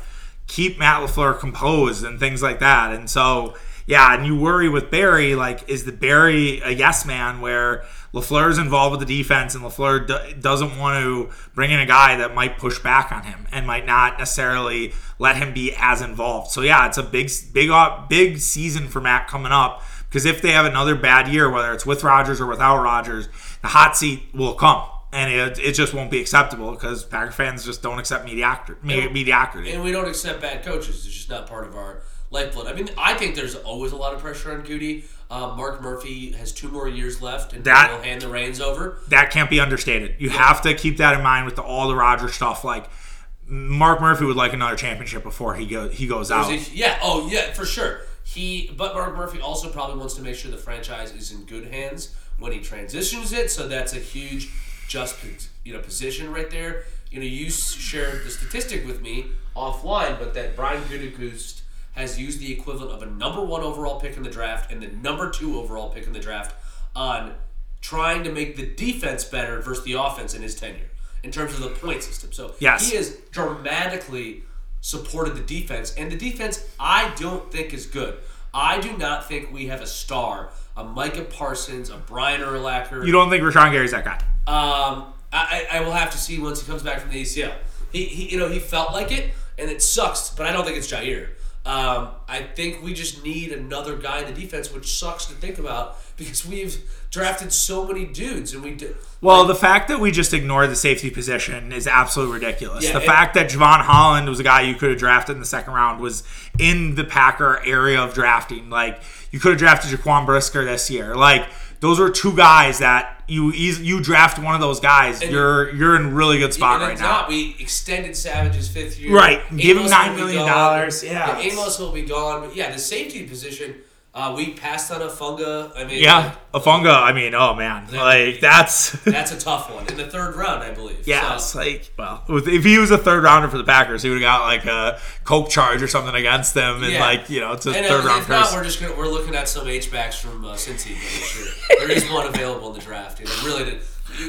keep Matt Lafleur composed and things like that. And so yeah, and you worry with Barry, like, is the Barry a yes man where LaFleur is involved with the defense and LaFleur do- doesn't want to bring in a guy that might push back on him and might not necessarily let him be as involved. So yeah, it's a big, big, uh, big season for Matt coming up because if they have another bad year, whether it's with Rodgers or without Rodgers, the hot seat will come. And it, it just won't be acceptable because Packer fans just don't accept mediocrity. me- mediocrity. and we don't accept bad coaches. It's just not part of our lifeblood. I mean, I think there's always a lot of pressure on Goody. Um, Mark Murphy has two more years left, and That- he'll hand the reins over. that can't be understated. You have to keep that in mind with the, all the Rodgers stuff. Like Mark Murphy would like another championship before he go he goes out. A- yeah, oh yeah, for sure. He, but Mark Murphy also probably wants to make sure the franchise is in good hands when he transitions it. So that's a huge just you know position right there. You know, you shared the statistic with me offline, but that Brian Gutekunst has used the equivalent of a number one overall pick in the draft and the number two overall pick in the draft on trying to make the defense better versus the offense in his tenure in terms of the point system. So Yes. he has dramatically supported the defense, and the defense I don't think is good. I do not think we have a star, a Micah Parsons, a Brian Urlacher. You don't think Rashan Gary's that guy? Um, I, I will have to see once he comes back from the ACL. He, he you know he felt like it, and it sucks. But I don't think it's Jaire. Um, I think we just need another guy in the defense, which sucks to think about because we've drafted so many dudes, and we did. Well, the fact that we just ignored the safety position is absolutely ridiculous. Yeah, the and- fact that Jevon Holland was a guy you could have drafted in the second round was in the Packer area of drafting. Like you could have drafted Jaquan Brisker this year. Like those were two guys that you you draft one of those guys, you're you're in really good spot and right it's now. not. We extended Savage's fifth year. Right. Give him Amos $9 will be dollars. Yeah. Amos will be gone. But yeah, the safety position. Uh, we passed on a funga. I mean, Yeah, a funga. I mean, oh man, like that's that's a tough one in the third round, I believe. yeah. So- like well, if he was a third rounder for the Packers, he would have got like a coke charge or something against them, and Yeah. like you know, it's a And third uh, round if not, we're just gonna we're looking at some H backs from uh, Cincy. Sure, there is one available in the draft. And it really did.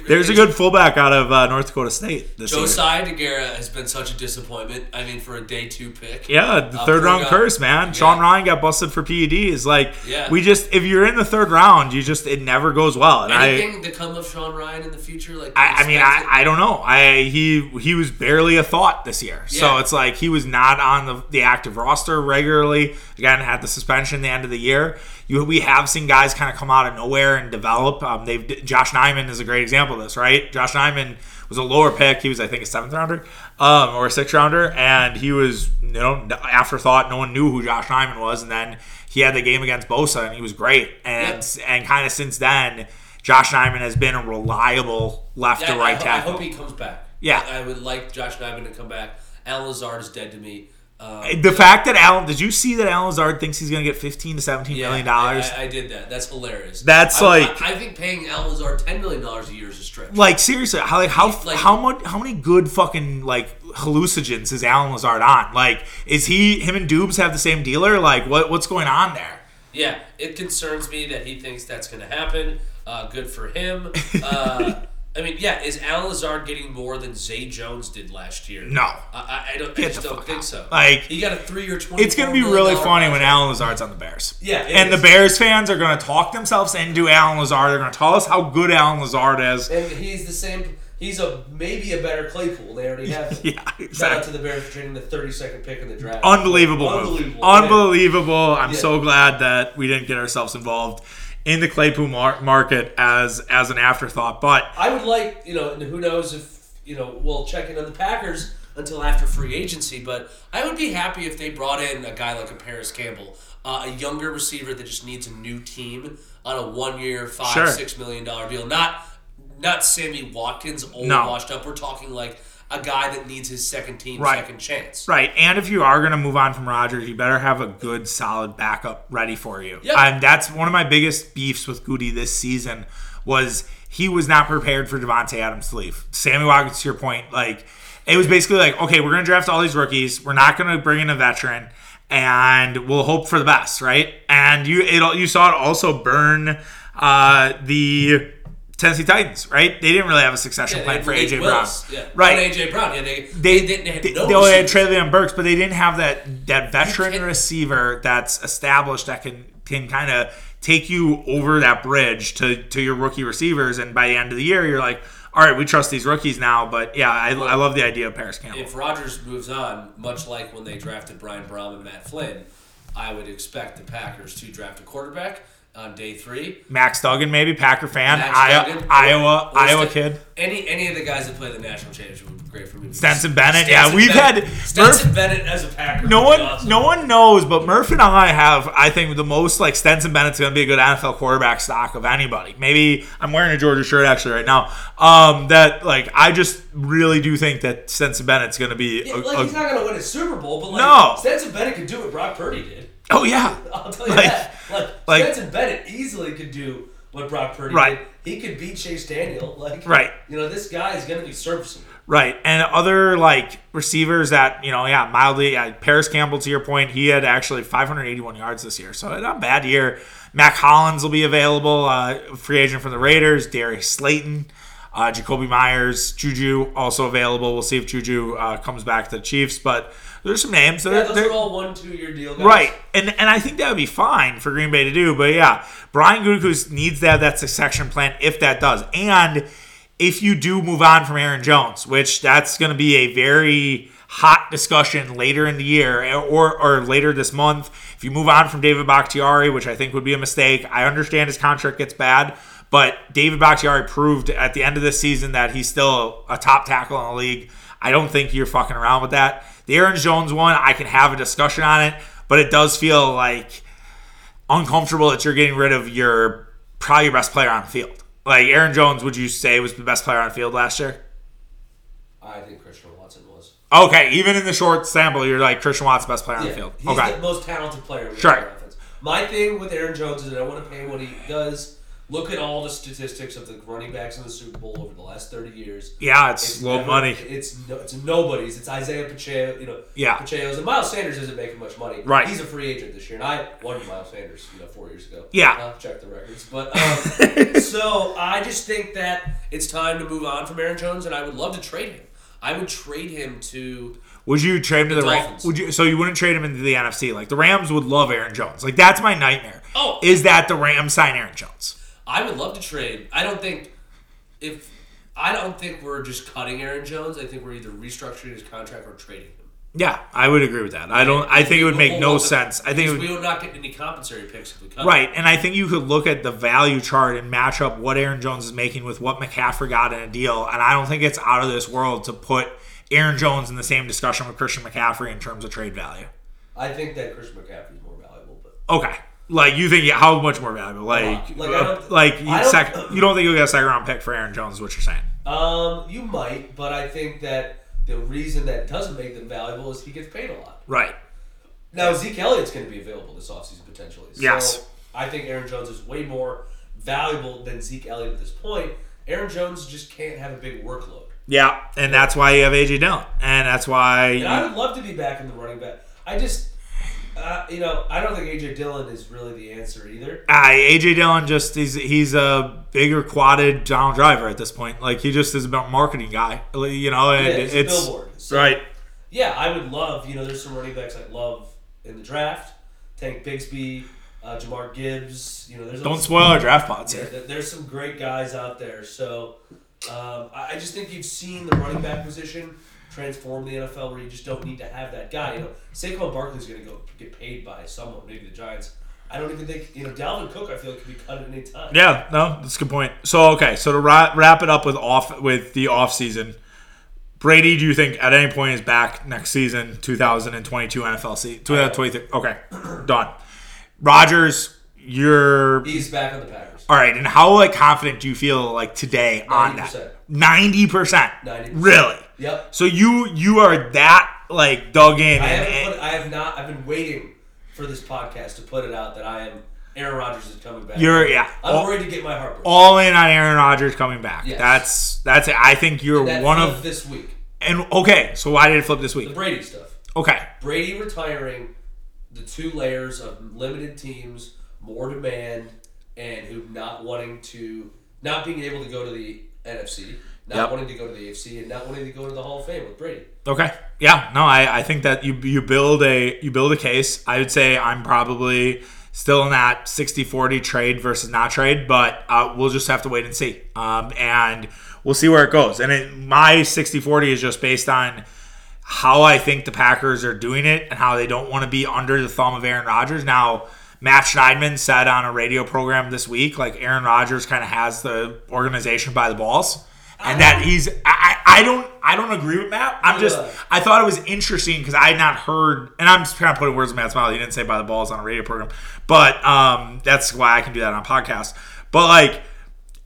There's a good fullback out of uh, North Dakota State this year. Josiah DeGuara has been such a disappointment. I mean, for a day two pick. Yeah, the Uh, third round curse, man. Yeah. Sean Rhyan got busted for PEDs. Like, Yeah. we just if you're in the third round, you just it never goes well. And I, Anything to come of Sean Rhyan in the future? Like I, I mean. I, I don't know. I he he was barely a thought this year, so it's like he was not on the, the active roster regularly. Again, had the suspension the end of the year. You we have seen guys kind of come out of nowhere and develop. Um, they've Yosh Nijman is a great example of this, right? Yosh Nijman was a lower pick. He was, I think, a seventh rounder um, or a sixth rounder, and he was you know afterthought. No one knew who Yosh Nijman was, and then he had the game against Bosa, and he was great. And and kind of since then. Yosh Nijman has been a reliable left Yeah, to right I, tackle. I hope he comes back. Yeah. I, I would like Yosh Nijman to come back. Allen Lazard is dead to me. Um, The fact that Allen, did you see that Allen Lazard thinks he's going to get 15 to 17 yeah, million dollars? I, I, I did that. That's hilarious. That's I- like- I, I think paying Allen Lazard ten million dollars a year is a stretch. Like seriously, how like how Like- how much how many good fucking like hallucinogens is Allen Lazard on? Like, is he him and Dubes have the same dealer? Like, what what's going on there? Yeah, it concerns me that he thinks that's going to happen. Uh, good for him. Uh, I mean, yeah, is Allen Lazard getting more than Zay Jones did last year? No. I, I, don't. I just don't think out. so. Like, he got a three-year, twenty. It's going to be really funny when Allen Lazard's on the Bears. Yeah, and the. Bears fans are going to talk themselves into Allen Lazard. They're going to tell us how good Allen Lazard is. And he's the same. He's a maybe a better Claypool. They already have. him. Yeah, Shout out to the Bears for trading the 32nd pick in the draft. Unbelievable. move. Unbelievable. Unbelievable. I'm Yeah. so glad that we didn't get ourselves involved in the Claypool mar- market as as an afterthought. But I would like, you know, and who knows if, you know, we'll check in on the Packers until after free agency, but I would be happy if they brought in a guy like a Parris Campbell, uh, a younger receiver that just needs a new team on a one year, five, Sure. six million dollar deal. Not not Sammy Watkins, old No. washed up. We're talking like a guy that needs his second team, Right. second chance. right, and if you are going to move on from Rodgers, you better have a good, solid backup ready for you. Yep. And that's one of my biggest beefs with Goody this season was he was not prepared for Davante Adams to leave. Sammy Watkins, to your point, like it was basically like, okay, we're going to draft all these rookies. We're not going to bring in a veteran. And we'll hope for the best, right? And you it you saw it also burn uh, the Tennessee Titans, right? They didn't really have a succession Yeah, plan for AJ Malik Brown, Yeah. right? And AJ Brown. Yeah, they, they, they didn't have they, no they only had. Treylon Burks, but they didn't have that that veteran receiver that's established that can can kind of take you over that bridge to to your rookie receivers. And by the end of the year, you're like, all right, we trust these rookies now. But yeah, I, I love the idea of Parris Campbell. if Rodgers moves on, much like when they drafted Brian Brohm and Matt Flynn, I would expect the Packers to draft a quarterback on day three. Max Duggan, maybe Packer fan, Max Iowa, Duggan, Iowa, or Iowa Sten- kid. Any any of the guys that play the national championship would be great for me. Stetson Bennett, yeah, Stetson we've Bennett- had- Stetson Bennett as a Packer. No would be one, awesome. no one knows, but Murph and I have, I think, the most like Stetson Bennett's going to be a good NFL quarterback stock of anybody. Maybe I'm wearing a Georgia shirt actually right now. Um, that like I just really do think that Stetson Bennett's going to be. Yeah, a- like a- he's not going to win a Super Bowl, but like No. Stetson Bennett could do what Brock Purdy did. Oh yeah, I'll tell you Like- that. Like, like- Stetson Bennett easily could do what Brock Purdy Right. did. He could beat Chase Daniel. Like, Right. You know, this guy is going to be serviceable. Right. And other like receivers that, you know, yeah, mildly yeah, Parris Campbell to your point, he had actually 581 yards this year. So not bad year. Mack Hollins will be available, uh, free agent from the Raiders, Darius Slayton, uh, Jakobi Meyers, Juju also available. We'll see if Juju uh, comes back to the Chiefs, but there's some names. Yeah, They're- those they're- are all one, two year deal guys. Right, and and I think that would be fine for Green Bay to do. But yeah, Brian Gutekunst needs to have that succession plan if that does, and if you do move on from Aaron Jones, which that's going to be a very hot discussion later in the year or or later this month. If you move on from David Bakhtiari, which I think would be a mistake, I understand his contract gets bad. But David Bakhtiari proved at the end of this season that he's still a top tackle in the league. I don't think you're fucking around with that. The Aaron Jones one, I can have a discussion on it, but it does feel like uncomfortable that you're getting rid of your probably your best player on the field. Like Aaron Jones, would you say was the best player on the field last year? I think Christian Watson was. Okay, even in the short sample, you're like Christian Watt's the best player on the field. he's Okay, the most talented player. Sure. My thing with Aaron Jones is that I want to pay what he does. Look at all the statistics of the running backs in the Super Bowl over the last thirty years. yeah, it's, low never- money. It's no, it's nobody's. It's Isaiah Pacheco. You know, Yeah. Pacheco's and Miles Sanders isn't making much money. Right. He's a free agent this year, and I wanted Miles Sanders. You know, four years ago. Yeah. I'll check the records, but um, so I just think that it's time to move on from Aaron Jones, and I would love to trade him. I would trade him to. Would you trade him to the, The Rams? Would you? So you wouldn't trade him into the NFC? Like the Rams would love Aaron Jones. Like that's my nightmare. Oh. is that the Rams sign Aaron Jones? I would love to trade. I don't think if I don't think we're just cutting Aaron Jones. I think we're either restructuring his contract or trading him. Yeah, I would agree with that. I don't. I think it would make no sense. I think would, we would not get any compensatory picks if we cut. Right, and I think you could look at the value chart and match up what Aaron Jones is making with what McCaffrey got in a deal, and I don't think it's out of this world to put Aaron Jones in the same discussion with Christian McCaffrey in terms of trade value. I think that Christian McCaffrey is more valuable, but Okay, like you think how much more valuable? Like, Like, uh, don't- like I don't- sec, you don't think you'll get a second round pick for Aaron Jones? Is what you're saying? um, you might. But I think that the reason that doesn't make them valuable is he gets paid a lot. Right. Now Zeke Elliott's going to be available this offseason potentially. So Yes. I think Aaron Jones is way more valuable than Zeke Elliott at this point. Aaron Jones just can't have a big workload. Yeah, and that's why you have AJ Dillon, and that's why. And I would love to be back in the running back. I just, uh, you know, I don't think AJ Dillon is really the answer either. I AJ Dillon just he's he's a bigger quadded Donald Driver at this point. Like he just is about marketing guy, you know. And Yeah, it's, it's a billboard. So, right. Yeah, I would love. You know, there's some running backs I love in the draft. Tank Bigsby, uh, Jahmyr Gibbs. You know, there's Don't spoil our draft pods Yeah, here. there's some great guys out there. So um, I I just think you've seen the running back position transform the NFL where you just don't need to have that guy. You know, Saquon Barkley's going to go get paid by someone, maybe the Giants. I don't even think you know Dalvin Cook. I feel like could be cut at any time. Yeah, no, that's a good point. So okay, so to wrap, wrap it up with off with the off season, Brady, do you think at any point is back next season, 2022 NFL season, 2023? Okay, done. Rodgers, you're He's back on the Packers. all right. And how like confident do you feel like today on that? 90%. Ninety percent. 90%. Really? Yep. So you you are that like dug in I and, haven't. Put, I have not. I've been waiting for this podcast to put it out that I am. Aaron Rodgers is coming back. You're- yeah. I'm All- ready to get my heart broken. all in on Aaron Rodgers coming back. Yes. That's that's it. I think you're one of this week. and okay. So why did it flip this week? The? Brady stuff. Okay. Brady retiring the two layers of limited teams, more demand, and who not wanting to, not being able to go to the NFC, not Yep. wanting to go to the AFC, and not wanting to go to the Hall of Fame with Brady. Okay. Yeah. No, I, I think that you you build a you build a case. I would say I'm probably still in that 60-40 trade versus not trade, but uh, we'll just have to wait and see. Um, and we'll see where it goes. And it, my 60-40 is just based on how I think the Packers are doing it and how they don't want to be under the thumb of Aaron Rodgers. Now, Matt Schneidman said on a radio program this week, like Aaron Rodgers kind of has the organization by the balls, and that he's. I, I don't. I don't agree with Matt. I'm just. I thought it was interesting because I had not heard, and I'm just kind of putting words in Matt's mouth. He didn't say by the balls on a radio program, but um, that's why I can do that on podcast. But like,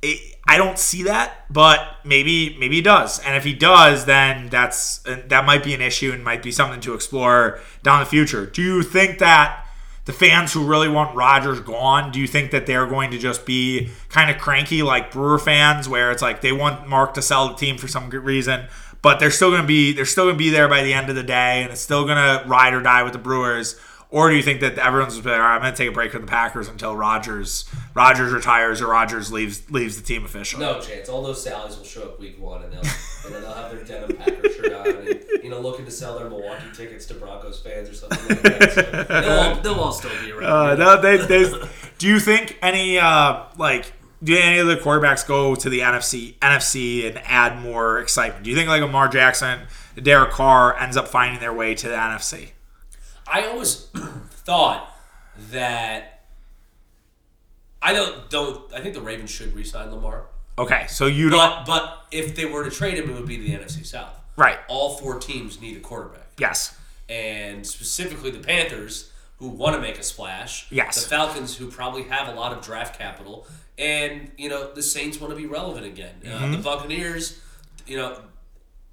it, I don't see that, but maybe maybe he does. And if he does, then that's that might be an issue and might be something to explore down the future. Do you think that the fans who really want Rodgers gone, do you think that they're going to just be kind of cranky like Brewer fans, where it's like they want Mark to sell the team for some good reason, but they're still going to be they're still going to be there by the end of the day, and it's still going to ride or die with the Brewers? Or do you think that everyone's just like, all right, I'm going to take a break from the Packers until Rodgers Rodgers retires or Rodgers leaves leaves the team officially? No chance. All those Sallies will show up week one, and they'll and then they'll have their denim Packer shirt on, and you know, looking to sell their Milwaukee tickets to Broncos fans or something like that. So they'll, all, they'll all still be around. Uh, no, they, they, do you think any uh, like do any of the quarterbacks go to the NFC NFC and add more excitement? Do you think like Lamar Jackson, Derek Carr ends up finding their way to the NFC? I always thought that I don't don't I think the Ravens should re-sign Lamar. Okay, so you don't But but if they were to trade him, it would be the NFC South. right? All four teams need a quarterback, Yes, and specifically the Panthers, who want to make a splash. Yes. The Falcons, who probably have a lot of draft capital, and you know the Saints want to be relevant again. Uh, Mm-hmm. the Buccaneers, you know,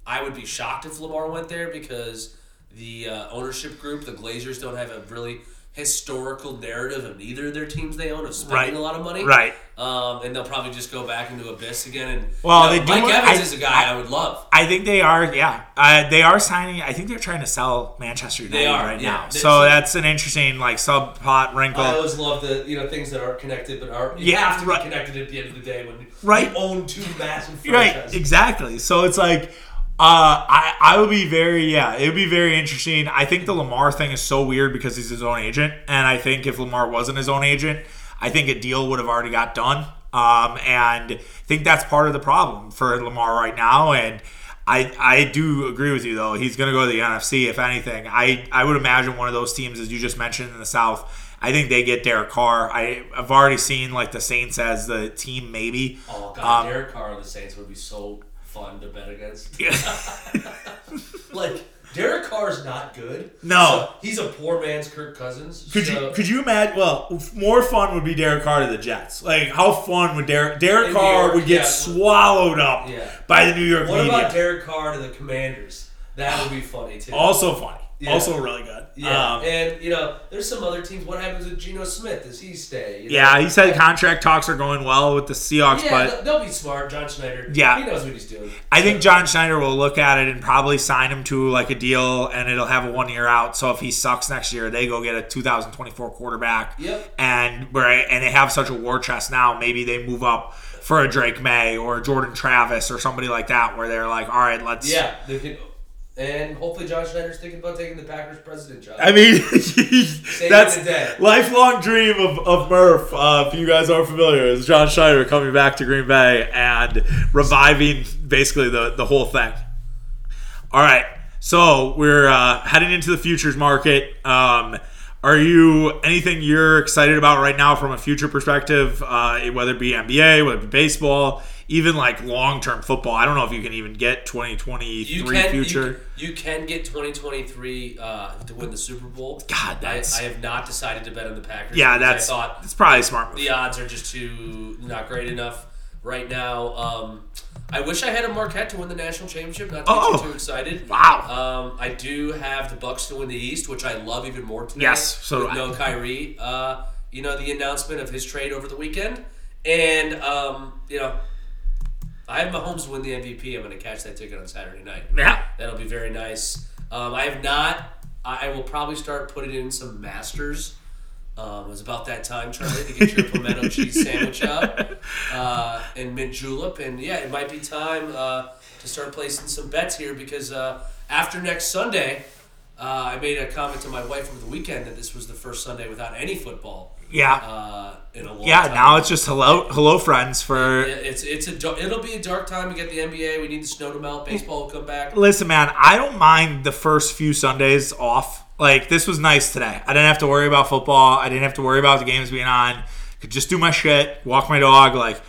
I would be shocked if Lamar went there because the uh, ownership group, the Glazers, don't have a really historical narrative of either of their teams they own of spending Right. a lot of money. right. Um, and they'll probably just go back into abyss again. And Well, you know, they do Mike Evans I- is a guy I, would love. I think they are. Yeah, uh, they are signing. I think they're trying to sell Manchester United They are, right yeah. now. So so- that's an interesting like subplot wrinkle. I always love the you know things that aren't connected but are you Yeah, have to right. be connected at the end of the day when Right. you own two massive Right, exactly. So it's like, uh, I I would be very yeah, it would be very interesting. I think the Lamar thing is so weird because he's his own agent, and I think if Lamar wasn't his own agent, I think a deal would have already got done. Um, and I think that's part of the problem for Lamar right now. And I I do agree with you though. He's going to go to the NFC if anything. I I would imagine one of those teams as you just mentioned in the South. I think they get Derek Carr. I, I've already seen like the Saints as the team maybe. Oh god, Um, Derek Carr the Saints would be so fun to bet against. Like Derek Carr's not good. No. So, he's a poor man's Kirk Cousins. Could so you could you imagine? Well, more fun would be Derek Carr to the Jets. Like how fun would Derek Derek In Carr York, would get yeah. swallowed up Yeah. by the New York What media. about Derek Carr to the Commanders? That would be funny too. also funny. Yeah. Also really good. yeah, Um, and you know, there's some other teams. What happens with Geno Smith? Does he stay? You know? yeah, he said contract talks are going well with the Seahawks, Yeah, but they'll, be smart. John Schneider. Yeah. he knows what he's doing. I think John Schneider will look at it and probably sign him to like a deal, and it'll have a one year out. So if he sucks next year, they go get a 2024 quarterback. Yep. And where and they have such a war chest now, maybe they move up for a Drake Maye or a Jordan Travis or somebody like that, where they're like, all right, let's. Yeah, they can, and hopefully John Schneider's thinking about taking the Packers president job. I mean, that's lifelong dream of, of Murph. Uh, if you guys aren't familiar, is John Schneider coming back to Green Bay and reviving basically the, the whole thing. All right, so we're uh, heading into the futures market. Um, are you anything you're excited about right now from a future perspective? Uh, whether it be NBA, whether it be baseball, even like long term football. I don't know if you can even get 2023 you can future. You, you can get 2023 uh, to win the Super Bowl. God, I, that's I have not decided to bet on the Packers. yeah, that's I thought that's probably a smart move. the odds are just too not great enough right now. Um, I wish I had a Marquette to win the national championship. Not to get Oh. you too excited. Wow. Um, I do have the Bucks to win the East, which I love even more today. Yes, so I. no Kyrie. Uh, you know the announcement of his trade over the weekend, and um, you know. I have Mahomes win the MVP. I'm going to catch that ticket on Saturday night. Yeah. That'll be very nice. Um, I have not. I will probably start putting in some masters. Um, it was about that time, Charlie, to get your pimento cheese sandwich out uh, and mint julep. And yeah, it might be time uh, to start placing some bets here because uh, after next Sunday, uh, I made a comment to my wife over the weekend that this was the first Sunday without any football Yeah. uh, in a long yeah, time. now it's just hello hello friends for it's it's a it'll be a dark time to get the NBA. We need the snow to melt. Baseball will come back. Listen, man, I don't mind the first few Sundays off. Like this was nice today. I didn't have to worry about football. I didn't have to worry about the games being on. Could just do my shit, walk my dog. Like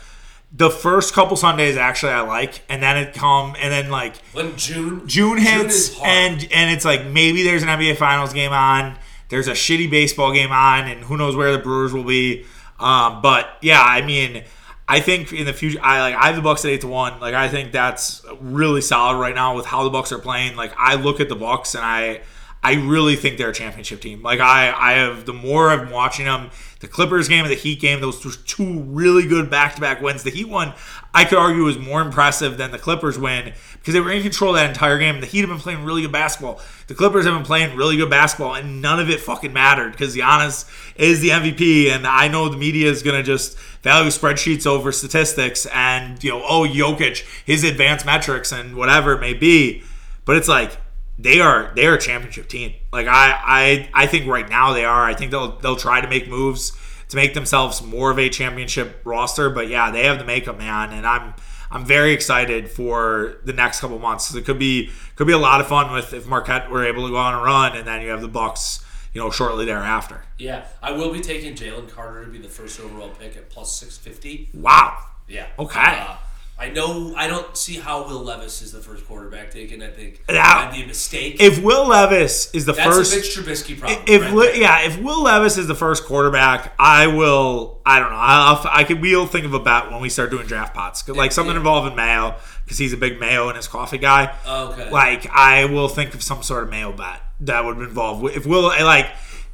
the first couple Sundays, actually, I like, and then it come and then like When June June hits hard. and and it's like maybe there's an NBA Finals game on. There's a shitty baseball game on, and who knows where the Brewers will be. Um, but yeah, I mean, I think in the future, I like I have the Bucks at eight to one. Like I think that's really solid right now with how the Bucks are playing. Like I look at the Bucks and I. I really think they're a championship team. Like I, I have the more I'm watching them, the Clippers game and the Heat game, those two really good back-to-back wins. The Heat one, I could argue, was more impressive than the Clippers win because they were in control that entire game. The Heat have been playing really good basketball. The Clippers have been playing really good basketball, and none of it fucking mattered because Giannis is the MVP, and I know the media is gonna just value spreadsheets over statistics, and you know, oh Jokic, his advanced metrics and whatever it may be, but it's like they are they are a championship team. Like I I I think right now they are. I think they'll they'll try to make moves to make themselves more of a championship roster. But yeah, they have the makeup, man, and I'm I'm very excited for the next couple months. It could be could be a lot of fun with if Marquette were able to go on a run, and then you have the Bucks, you know, shortly thereafter. Yeah, I will be taking Jalen Carter to be the first overall pick at plus six fifty. Wow. Yeah. Okay. Uh, I know. I don't see how Will Levis is the first quarterback taken. I think That- that'd be a mistake. If Will Levis is the That's first, a Mitch Trubisky problem. if right yeah, if Will Levis is the first quarterback, I will. I don't know. I'll, I could. We'll think of a bet when we start doing draft pots, like something Yeah. involving Mayo, because he's a big Mayo and his coffee guy. Oh, okay. Like I will think of some sort of Mayo bet that would involve if Will like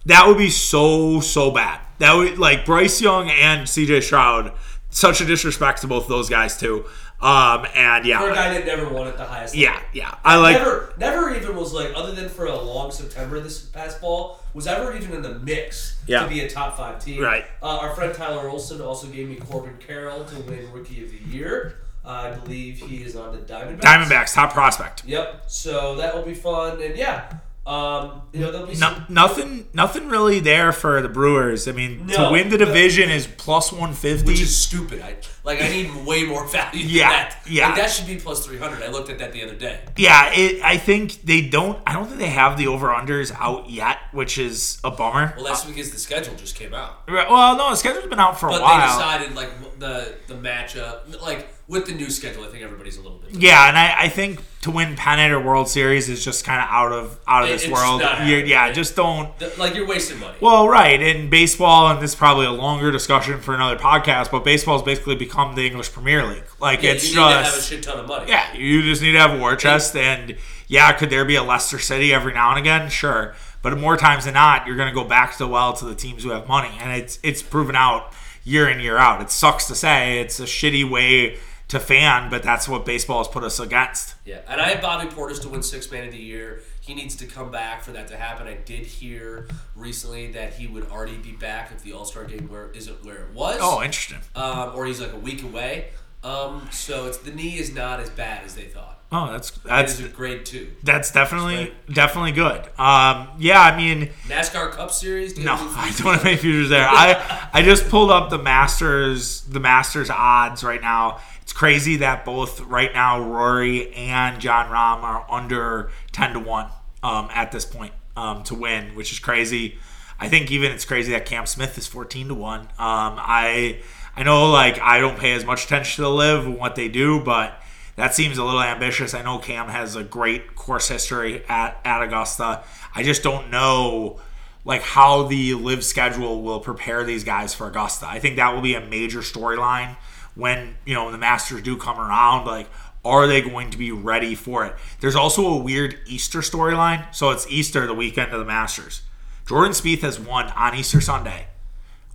that would be so so bad. That would like Bryce Young and C.J. Stroud. Such a disrespect to both those guys too. Um and yeah, For a guy that never won at the highest yeah, yeah. I like. never, never even was like, other than for a long September this past fall, was ever even in the mix Yeah. to be a top five team. Right. Uh, our friend Tyler Olson also gave me Corbin Carroll to win Rookie of the Year. Uh, I believe he is on the Diamondbacks. Diamondbacks top prospect. Yep. So that will be fun, and yeah, um, you know be No, some. nothing, nothing really there for the Brewers. I mean, to win the no. division is plus one fifty. which is stupid. I like. I need way more value. Than Yeah, that. yeah. Like, that should be plus three hundred. I looked at that the other day. yeah, it, I think they don't. I don't think they have the over unders out yet, which is a bummer. Well, that's because the schedule just came out. Right, well, no, the schedule's been out for a while. But they decided like the the matchup, like with the new schedule. I think everybody's a little bit. yeah, and I, I think to win pennant or World Series is just kind of out of out of It- this world. not You're- happening. yeah, just don't. The- like you're wasting money. Well, right. In baseball, and this is probably a longer discussion for another podcast, but baseball has basically become the English Premier League. Like yeah, it's you need just to have a shit ton of money. Yeah, you just need to have a war chest, and yeah, could there be a Leicester City every now and again? Sure, but more times than not, you're going to go back to the well to the teams who have money, and it's it's proven out year in year out. It sucks to say, it's a shitty way to fan, but that's what baseball has put us against. Yeah, and I have Bobby Portis to win Six Man of the Year. He needs to come back for that to happen. I did hear recently that he would already be back if the All Star game where isn't where it was. Oh, interesting. um, or he's like a week away. Um, so it's the knee is not as bad as they thought. Oh, that's that's a grade two. that's definitely definitely good. Um, yeah, I mean. NASCAR Cup Series. No, I don't have any futures there. I I just pulled up the Masters the Masters odds right now. It's crazy that both right now Rory and Jon Rahm are under ten to one um, at this point um, to win, which is crazy. I think even it's crazy that Cam Smith is fourteen to one. Um, I I know like I don't pay as much attention to the LIV and what they do, but that seems a little ambitious. I know Cam has a great course history at, at Augusta. I just don't know like how the LIV schedule will prepare these guys for Augusta. I think that will be a major storyline when, you know, the Masters do come around. Like, are they going to be ready for it? There's also a weird Easter storyline. So it's Easter, the weekend of the Masters. Jordan Spieth has won on Easter Sunday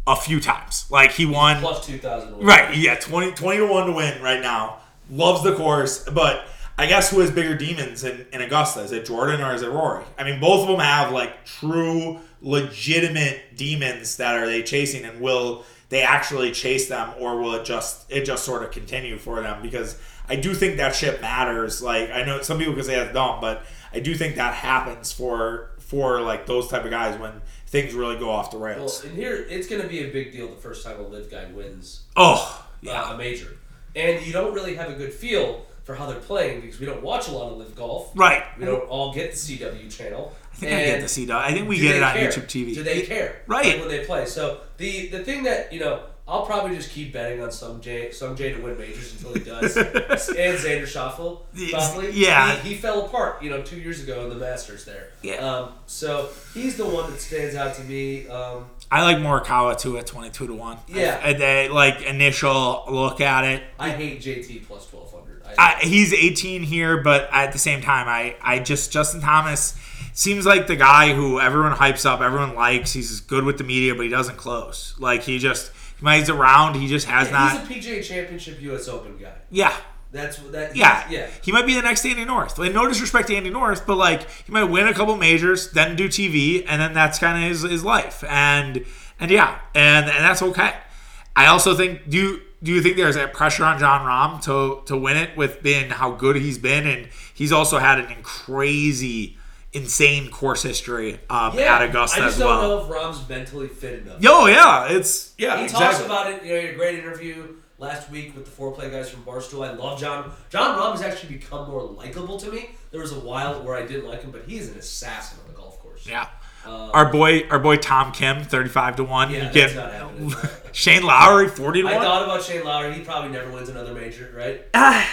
a few times. Like he won Plus two thousand. Right, yeah, 20, 20 to 1 to win right now. Loves the course, but I guess who has bigger demons in, in Augusta? Is it Jordan or is it Rory? I mean, both of them have like true, legitimate demons that are they chasing, and will they actually chase them, or will it just it just sort of continue for them? Because I do think that shit matters. Like I know some people can say that's dumb, but I do think that happens for for like those type of guys when things really go off the rails. Well, and here it's going to be a big deal the first time a LIV guy wins oh, uh, yeah. a major, and you don't really have a good feel for how they're playing because we don't watch a lot of LIV golf. Right. We don't all get the CW channel. I think I get to see. I think we get it on care? YouTube TV. Do they care? Right. like, when they play. So the the thing that you know, I'll probably just keep betting on Sungjae some Jay to win majors until he does. and Xander Schauffele, Schauffele, Yeah. he, he fell apart. You know, two years ago in the Masters there. Yeah. Um, so he's the one that stands out to me. Um, I like Morikawa too at twenty two to one. Yeah. I, I- like initial look at it. I hate JT plus twelve hundred. I, he's eighteen here, but at the same time, I I just Justin Thomas. Seems like the guy who everyone hypes up, everyone likes. He's good with the media, but he doesn't close. Like he just when he's around, he just has not. He's a PGA Championship U.S. Open guy. yeah, That's that. yeah, yeah. He might be the next Andy North. Like, no disrespect to Andy North, but like he might win a couple majors, then do TV, and then that's kind of his, his life. And and yeah, and and that's okay. I also think do you do you think there's that pressure on Jon Rahm to to win it with being how good he's been, and he's also had an crazy, insane course history um, Yeah, at Augusta I just as don't well. know if Rahm's mentally fit enough. Yo, yeah, it's yeah, he exactly. talks about it. You know, he had a great interview last week with the Fore Play guys from Barstool. I love John. Jon Rahm has actually become more likable to me. There was a while where I didn't like him, but he is an assassin on the golf course. yeah. Uh, Our boy, our boy Tom Kim, thirty-five to one. Yeah, you that's get not happening. Shane Lowry, forty to I one. thought about Shane Lowry. He probably never wins another major, right?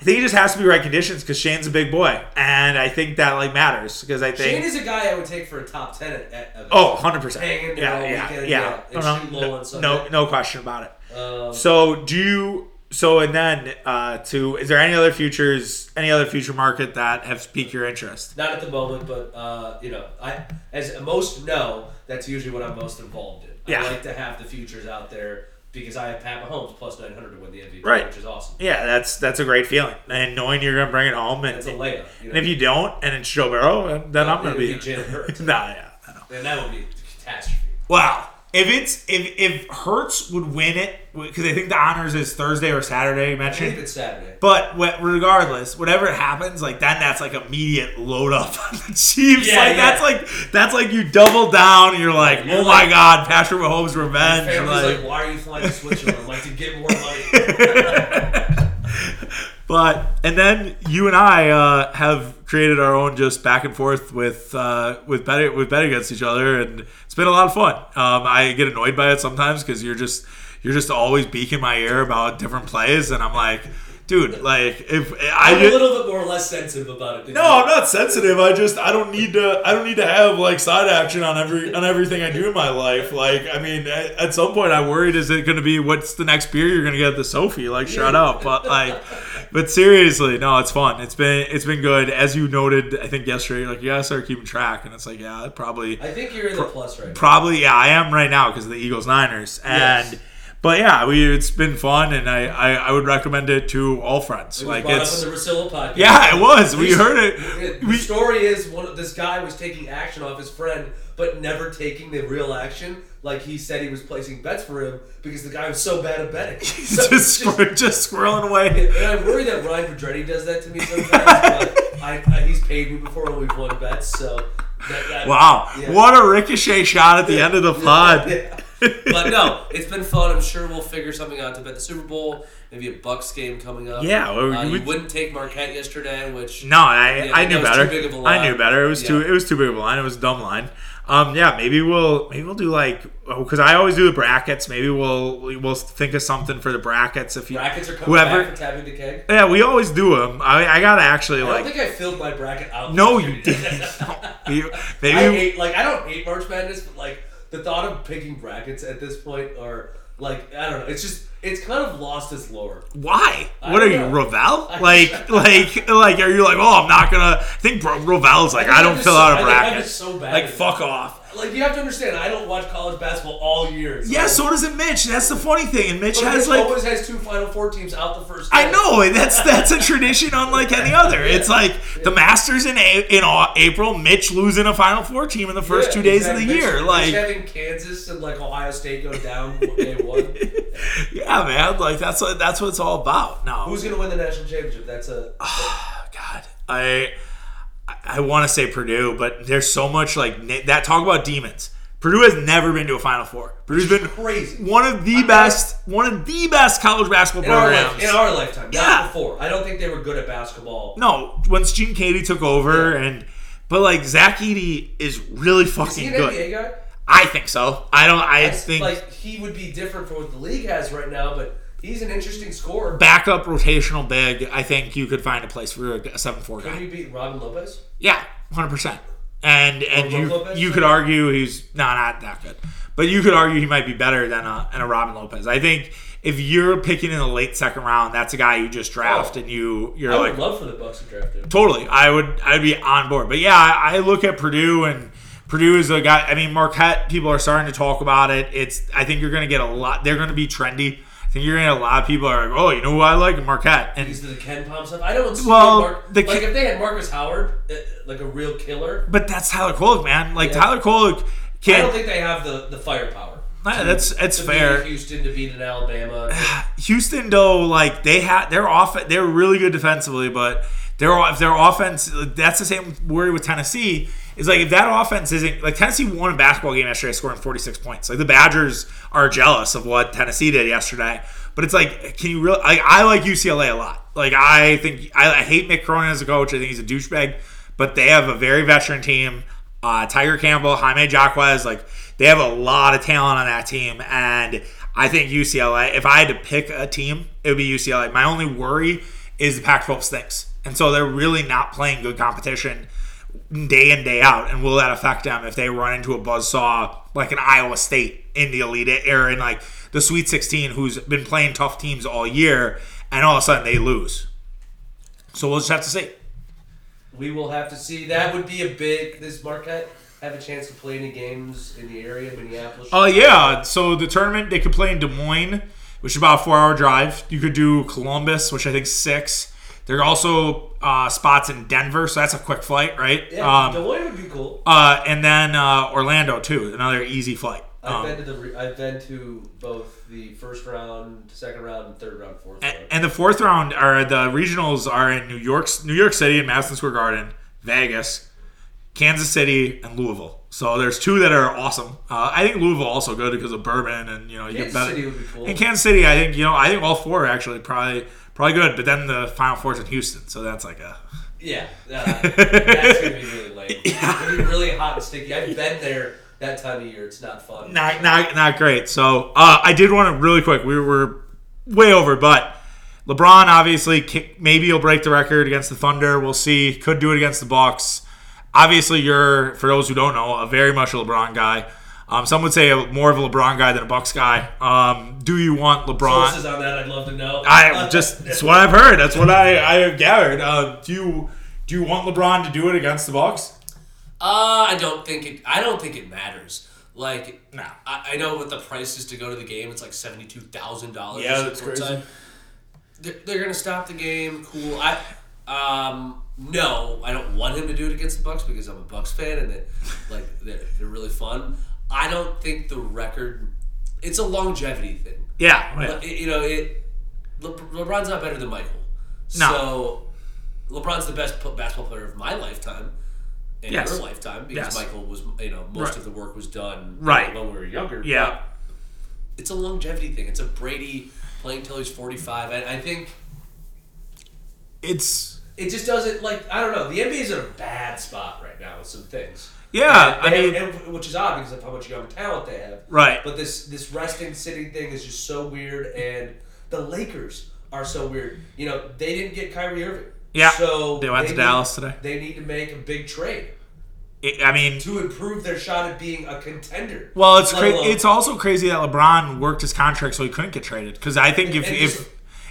I think it just has to be right conditions because Shane's a big boy, and I think that like matters because I think Shane is a guy I would take for a top ten at. at oh 100 percent Hanging yeah yeah weekend, yeah, yeah, No, no, no, no no question about it. Um, So do you? So and then uh, to is there any other futures any other future market that have piqued your interest? Not at the moment, but uh, you know, I as most know, that's usually what I'm most involved in. Yeah. I like to have the futures out there because I have Pat Mahomes plus 900 to win the MVP, Right. which is awesome. Yeah, that's that's a great feeling, and knowing you're gonna bring it home, and, It's a layup. You know? and if you don't, and it's Joe Burrow, then I'm gonna be. be Jalen Hurts. nah, yeah, and that would be a catastrophe. Wow. If it's if if Hurts would win it because I think the honors is Thursday or Saturday you I believe mentioned. it's Saturday. But what, regardless, whatever happens, like then that's like immediate load up on the Chiefs. Yeah, like yeah. that's like that's like you double down. And you're like, You're oh my like- god, Patrick Mahomes revenge. Like, like, why are you flying to Switzerland? like to get more money. but and then you and I uh, have created our own just back and forth with uh, with betting with betting against each other, and it's been a lot of fun. Um, I get annoyed by it sometimes because you're just you're just always beaking my ear about different plays, and I'm like, dude, like if I I'm a little bit more or less sensitive about it. No, you. I'm not sensitive. I just I don't need to I don't need to have like side action on every on everything I do in my life. Like I mean, at, at some point I worried is it going to be what's the next beer you're going to get at the SoFi? Like shut up. But like but seriously, no, it's fun. It's been it's been good. As you noted, I think yesterday like you got to start keeping track and it's like yeah, probably I think you're in the plus right now. probably yeah, I am right now because of the Eagles Niners. And Yes. But yeah, we it's been fun and I, I I would recommend it to all friends. It was like it's the Rosillo podcast. yeah, it was. We heard it. The We, story is one of, this guy was taking action off his friend, but never taking the real action. Like he said, he was placing bets for him because the guy was so bad at betting. So just, squir- just squirreling away. and I worry that Ryan Pedretti does that to me sometimes. but I, I, he's paid me before when we've won bets, so that, that, Wow, yeah. what a ricochet shot at the end of the pod. Yeah. but no, it's been fun. I'm sure we'll figure something out to bet the Super Bowl. Maybe a Bucks game coming up. Yeah, well, uh, you wouldn't take Marquette yesterday, which No, I, Yeah, I knew better. too big of a I knew better. It was too it was too big of a line. It was a dumb line. Um, yeah, maybe we'll maybe we'll do like because I always do the brackets. Maybe we'll we'll think of something for the brackets if you brackets are coming whoever. back for tapping the keg. Yeah, we always do them. I I gotta actually I don't like. think I filled my bracket out. No, you didn't. You- I maybe hate like I don't hate March Madness, but like the thought of picking brackets at this point are like I don't know. It's just it's kind of lost its lore. Why? I What are don't you. Ravel? Like, like, like, are you like, oh, I'm not gonna? I think Ravel's like, I I'm don't fill so- out I a bracket. so bad Like, fuck off. Like you have to understand, I don't watch college basketball all year. So Yeah, so does it Mitch. That's the funny thing. And Mitch But has Mitch like, always has two Final Four teams out the first. I know that's that's a tradition unlike any other. It's like the Masters in a- in April, Mitch losing a Final Four team in the first Yeah, two days of the Mitch- year. Mitch Like, having Kansas and like Ohio State go down day one. yeah, man. Like that's what that's what it's all about. Now, Who's gonna win the national championship? That's a God, I I want to say Purdue, but there's so much like that. Talk about demons. Purdue has never been to a Final Four. Purdue's been crazy. one of the I'm best, one of the best college basketball in our, programs. life, in our lifetime, Yeah. not before. I don't think they were good at basketball. no, once Gene Keady took over, Yeah. and but like Zach Edey is really Is he fucking an good. NBA guy? I think so. I don't. I I think like he would be different from what the league has right now, but he's an interesting scorer. backup rotational big. I think you could find a place for a seven four Can guy. he beat Robin Lopez? Yeah, hundred percent. And and you Lopez? you could argue he's no not that good, but you could argue he might be better than a, than a Robin Lopez. I think if you're picking in the late second round, that's a guy you just draft Oh. and you you're I like love for the Bucks to draft him. Totally, I would. I'd be on board. But yeah, I, I look at Purdue and Purdue is a guy. I mean, Marquette. People are starting to talk about it. It's. I think you're going to get a lot. They're going to be trendy. Think you're to a lot of people are like, oh, you know who I like, Marquette. And Is the KenPom stuff? I don't see Well, Mark, the like if they had Marcus Howard, uh, like a real killer. but that's Tyler Kolek, man. Like Yeah. Tyler Kolek I don't think they have the, the firepower. Nah, that's that's fair. Houston to beat an Alabama. Houston though, like they had their off, they're really good defensively, but their if their offense, that's the same worry with Tennessee. Is like if that offense isn't like Tennessee won a basketball game yesterday, scoring forty six points. Like the Badgers are jealous of what Tennessee did yesterday, but it's like, can you really? Like I like UCLA a lot. Like I think I, I hate Mick Cronin as a coach. I think he's a douchebag, but they have a very veteran team. Uh, Tiger Campbell, Jaime Jaquez, like they have a lot of talent on that team, and I think UCLA. If I had to pick a team, it would be UCLA. My only worry is the Pac-12 stinks, and so they're really not playing good competition day in day out. And will that affect them if they run into a buzzsaw like an Iowa State in the Elite or in like the Sweet 16, who's been playing tough teams all year, and all of a sudden they lose? So we'll just have to see. we will have to see. That would be a big. This Marquette have a chance to play any games in the area, of Minneapolis. Oh yeah, so the tournament they could play in Des Moines, which is about a four-hour drive. You could do Columbus, which I think six. There are also uh, spots in Denver, so that's a quick flight, right? yeah, Um, Moines would be cool. uh, and then uh, Orlando too, another easy flight. I've Um, been to the. I've been to both the first round, second round, third round, fourth and, round. and the fourth round are the regionals are in New York's New York City, and Madison Square Garden, Vegas, Kansas City, and Louisville. So there's two that are awesome. Uh, I think Louisville also good because of bourbon and you know you Kansas get better. City would be cool. In Kansas City, I think you know I think all four are actually probably probably good. But then the final four is in Houston, so that's like a Yeah, uh, that's gonna be really late. It's gonna be really hot and sticky. I've been there that time of year. It's not fun. not not not great. So uh, I did want to really quick. We were way over, but LeBron obviously maybe he'll break the record against the Thunder. We'll see. Could do it against the Bucks. Obviously, you're for those who don't know a very much a LeBron guy. Um, some would say a, more of a LeBron guy than a Bucks guy. Um, do you want LeBron? Sources on that, I'd love to know. I just that's what I've heard. That's what I I have gathered. Uh, do you do you want LeBron to do it against the Bucks? Uh, I don't think it. I don't think it matters. Like, No. I, I know what the price is to go to the game. It's like seventy two thousand dollars. Yeah, that's crazy. They're, they're gonna stop the game. Cool. I um no, I don't want him to do it against the Bucks because I'm a Bucks fan and it like they're, they're really fun. I don't think the record. It's a longevity thing. Yeah. Le- You know, it. Le- LeBron's not better than Michael. No. So, LeBron's the best basketball player of my lifetime, in Yes. your lifetime, because Yes. Michael was, you know, most Right. of the work was done Right. when we were younger. Yeah. It's a longevity thing. It's a Brady playing till he's forty five. I, I think It's it just doesn't like I don't know. The NBA's in a bad spot right now with some things. Yeah. I mean, and- and- which is odd because of how much young talent they have. right. But this this resting sitting thing is just so weird, and the Lakers are so weird. You know, they didn't get Kyrie Irving. Yeah, so they went to need- Dallas today. They need to make a big trade It- I mean, to improve their shot at being a contender. well, it's cra- it's also crazy that LeBron worked his contract so he couldn't get traded. Because I think if if just-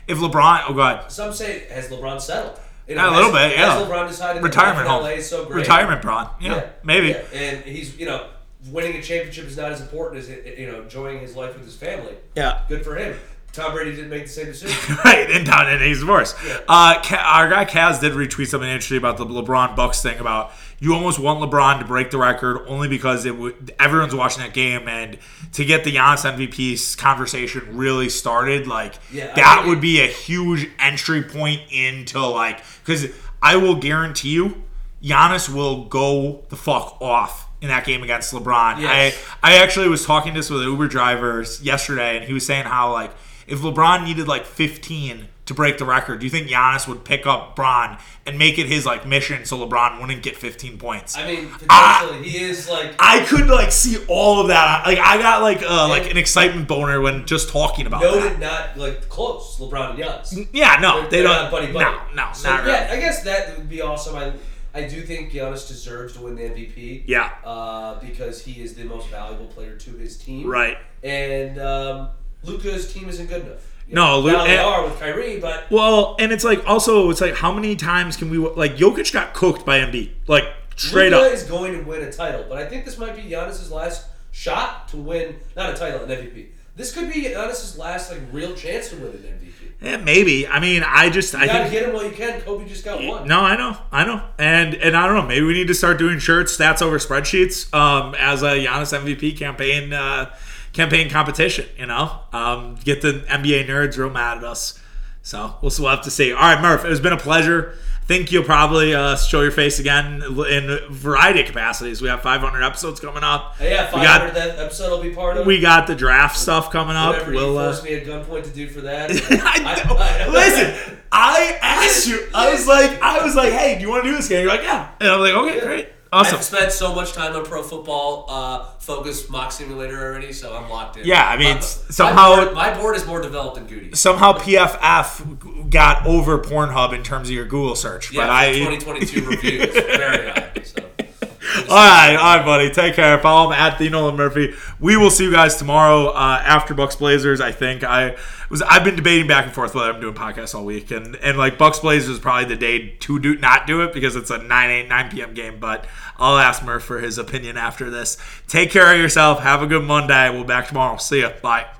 if LeBron, oh god, Some say has LeBron settled? You Yeah, a little has- bit, yeah. Has LeBron decided retirement that home, LA is so great? retirement Bron, yeah, maybe. Yeah. And he's you know winning a championship is not as important as you know enjoying his life with his family. Yeah. Good for him. Tom Brady didn't make the same decision. right, and town, and he's worse. Uh, Ca- our guy Kaz did retweet something interesting about the LeBron Bucks thing about you almost want LeBron to break the record only because it would everyone's watching that game and to get the Giannis MVP conversation really started, like Yeah, I that would be a huge entry point into like because I will guarantee you, Giannis will go the fuck off in that game against LeBron. Yes. I I actually was talking to this with Uber drivers yesterday, and he was saying how like if LeBron needed like 15 to break the record, do you think Giannis would pick up Bron and make it his like mission so LeBron wouldn't get 15 points? I mean, Ah. potentially he is like I could like see all of that. Like I got like uh, like an excitement boner when just talking about that. noted not like close. LeBron and Giannis. Yeah, no, They're- they don't. not buddy buddy. No, no, so, not yeah. I guess that would be awesome. I I do think Giannis deserves to win the MVP. Yeah, Uh, because he is the most valuable player to his team. right. And um, Luka's team isn't good enough. You No, know, Lu- now they are with Kyrie, but Well, and it's like also it's like how many times can we like Jokic got cooked by Embiid like straight Luka up. is going to win a title. But I think this might be Giannis's last shot to win not a title, an MVP. This could be Giannis's last like real chance to win an MVP. Yeah, maybe. I mean, I just I You gotta think get him while you can. Kobe just got one. No, I know, I know, and and I don't know. Maybe we need to start doing shirts, stats over spreadsheets, um, as a Giannis MVP campaign, uh, campaign competition. You know, um, get the NBA nerds real mad at us. So we'll, we'll have to see. All right, Murph, it has been a pleasure. I think you'll probably uh, show your face again in a variety of capacities. We have 500 episodes coming up. Hey, yeah, we 500 got that episode will be part of. we got the draft stuff coming up. Whatever We'll. you Uh, forced me at gunpoint to do for that. I know. Listen, I asked you. I was like, I was like, hey, do you want to do this game? You're like, yeah. And I'm like, okay, great, awesome. I've spent so much time on pro football uh, focused mock simulator already, so I'm locked in. Yeah, I mean, My- somehow- my board, my board is more developed than Goody's. Somehow PFF got over Pornhub in terms of your Google search, Yeah, but I. 2022 review is very high. So. All right, all right, buddy. Take care. Follow him at the Nolan Murphy. We will see you guys tomorrow uh, after Bucks Blazers. I think I was. I've been debating back and forth whether I'm doing podcasts all week, and and like Bucks Blazers is probably the day to do not do it because it's a 9 8 9 p.m. game. But I'll ask Murph for his opinion after this. Take care of yourself. Have a good Monday. We'll be back tomorrow. See ya. Bye.